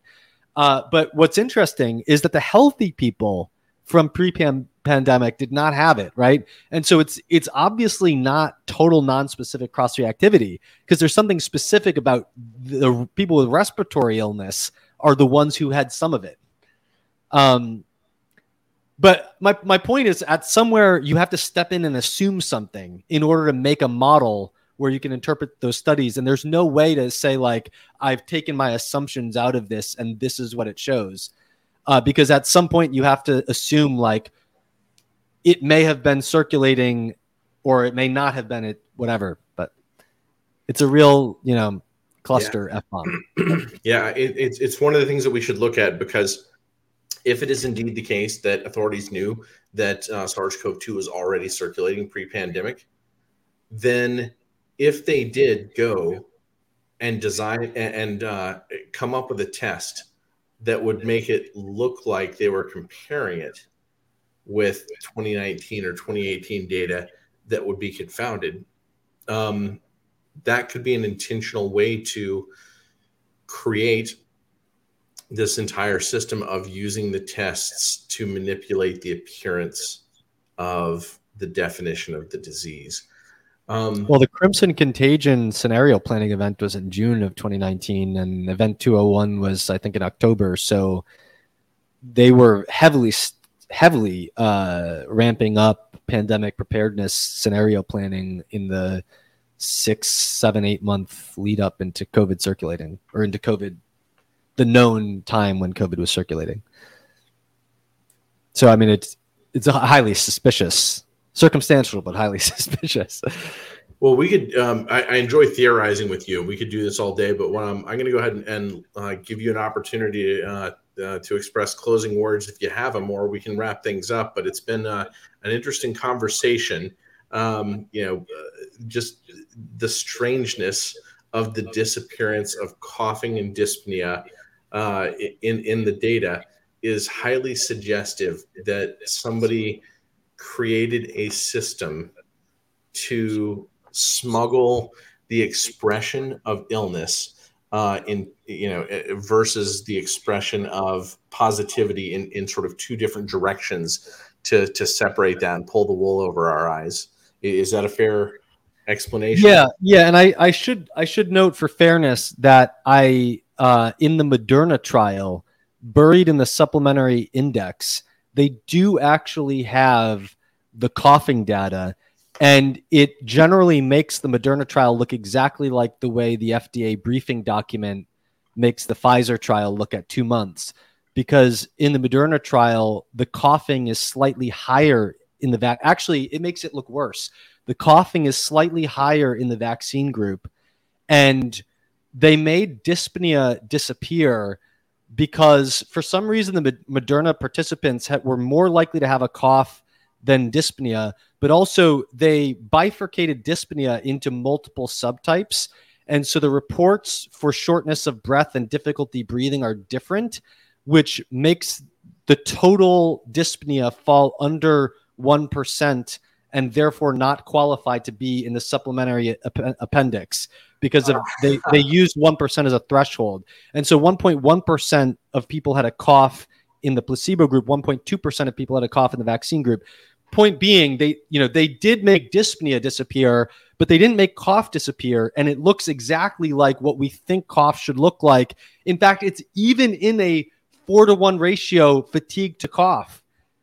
Uh, but what's interesting is that the healthy people from pre pandemic did not have it, right? And so it's it's obviously not total non-specific cross reactivity because there's something specific about the people with respiratory illness are the ones who had some of it. Um, but my my point is at somewhere you have to step in and assume something in order to make a model where you can interpret those studies and there's no way to say like I've taken my assumptions out of this and this is what it shows. Uh, because at some point you have to assume like it may have been circulating or it may not have been it whatever but it's a real you know cluster yeah. f-bomb *clears throat* yeah it, it's, it's one of the things that we should look at because if it is indeed the case that authorities knew that uh, sars-cov-2 was already circulating pre-pandemic then if they did go and design and, uh, come up with a test that would make it look like they were comparing it with 2019 or 2018 data that would be confounded. Um, that could be an intentional way to create this entire system of using the tests to manipulate the appearance of the definition of the disease. Um, well, the Crimson Contagion scenario planning event was in June of 2019, and Event 201 was, I think, in October. So they were heavily heavily uh, ramping up pandemic preparedness scenario planning in the six, seven, eight month lead up into COVID circulating or into COVID, the known time when COVID was circulating. So, I mean, it's it's a highly suspicious, circumstantial, but highly *laughs* suspicious. Well, we could. Um, I, I, enjoy theorizing with you. We could do this all day, but I'm, I'm going to go ahead and, and uh, give you an opportunity to, uh, uh, to express closing words if you have them, or we can wrap things up. But it's been uh, an interesting conversation. Um, you know, uh, just the strangeness of the disappearance of coughing and dyspnea uh, in in the data is highly suggestive that somebody created a system to smuggle the expression of illness uh, in you know eh, versus the expression of positivity in, in sort of two different directions to to separate that and pull the wool over our eyes. Is that a fair explanation? Yeah, yeah, and I I should I should note for fairness that I uh, in the Moderna trial, buried in the supplementary index, they do actually have the coughing data and it generally makes the Moderna trial look exactly like the way the FDA briefing document makes the Pfizer trial look at two months. Because in the Moderna trial, the coughing is slightly higher in the vac. Actually, it makes it look worse. The coughing is slightly higher in the vaccine group, and they made dyspnea disappear because for some reason the Moderna participants had, were more likely to have a cough than dyspnea, but also they bifurcated dyspnea into multiple subtypes. And so the reports for shortness of breath and difficulty breathing are different, which makes the total dyspnea fall under 1% and therefore not qualified to be in the supplementary ap- appendix because of they, they *laughs* used 1% as a threshold. And so 1.1% of people had a cough in the placebo group, 1.2% of people had a cough in the vaccine group point being they you know they did make dyspnea disappear but they didn't make cough disappear and it looks exactly like what we think cough should look like. In fact it's even in a four to one ratio fatigue to cough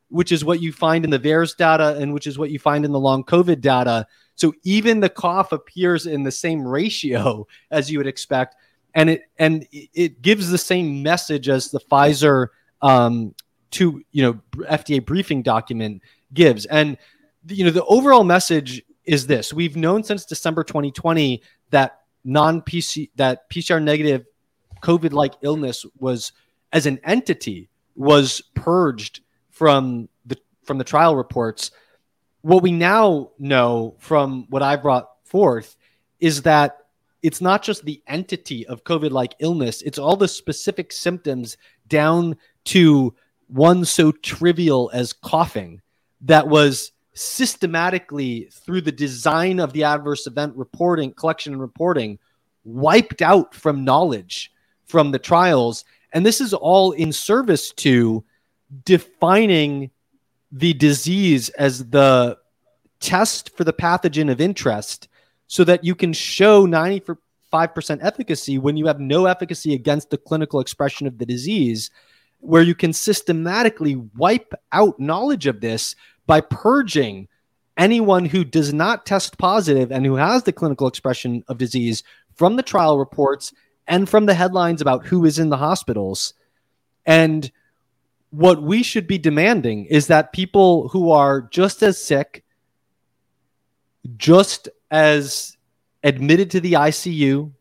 which is what you find in the VAERS data and which is what you find in the long covid data. So even the cough appears in the same ratio *laughs* as you would expect and it and it gives the same message as the pfizer um, to you know fda briefing document gives. And you know, the overall message is this: we've known since December 2020 that non-PC that PCR negative COVID-like illness was as an entity was purged from the from the trial reports. What we now know from what I brought forth is that it's not just the entity of COVID like illness, it's all the specific symptoms down to one so trivial as coughing that was systematically through the design of the adverse event reporting collection and reporting wiped out from knowledge from the trials. And this is all in service to defining the disease as the test for the pathogen of interest so that you can show 95% efficacy when you have no efficacy against the clinical expression of the disease, where you can systematically wipe out knowledge of this by purging anyone who does not test positive and who has the clinical expression of disease from the trial reports and from the headlines about who is in the hospitals. And what we should be demanding is that people who are just as sick, just as admitted to the ICU,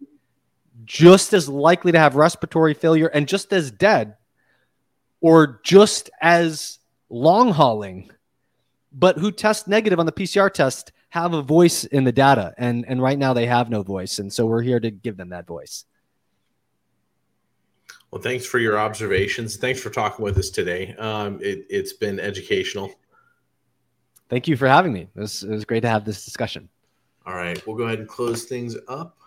just as likely to have respiratory failure, and just as dead, or just as long hauling, but who test negative on the PCR test have a voice in the data. And, and right now they have no voice. And so we're here to give them that voice. Well, thanks for your observations. Thanks for talking with us today. Um, it, has been educational. Thank you for having me. It was, it was great to have this discussion. All right, we'll go ahead and close things up.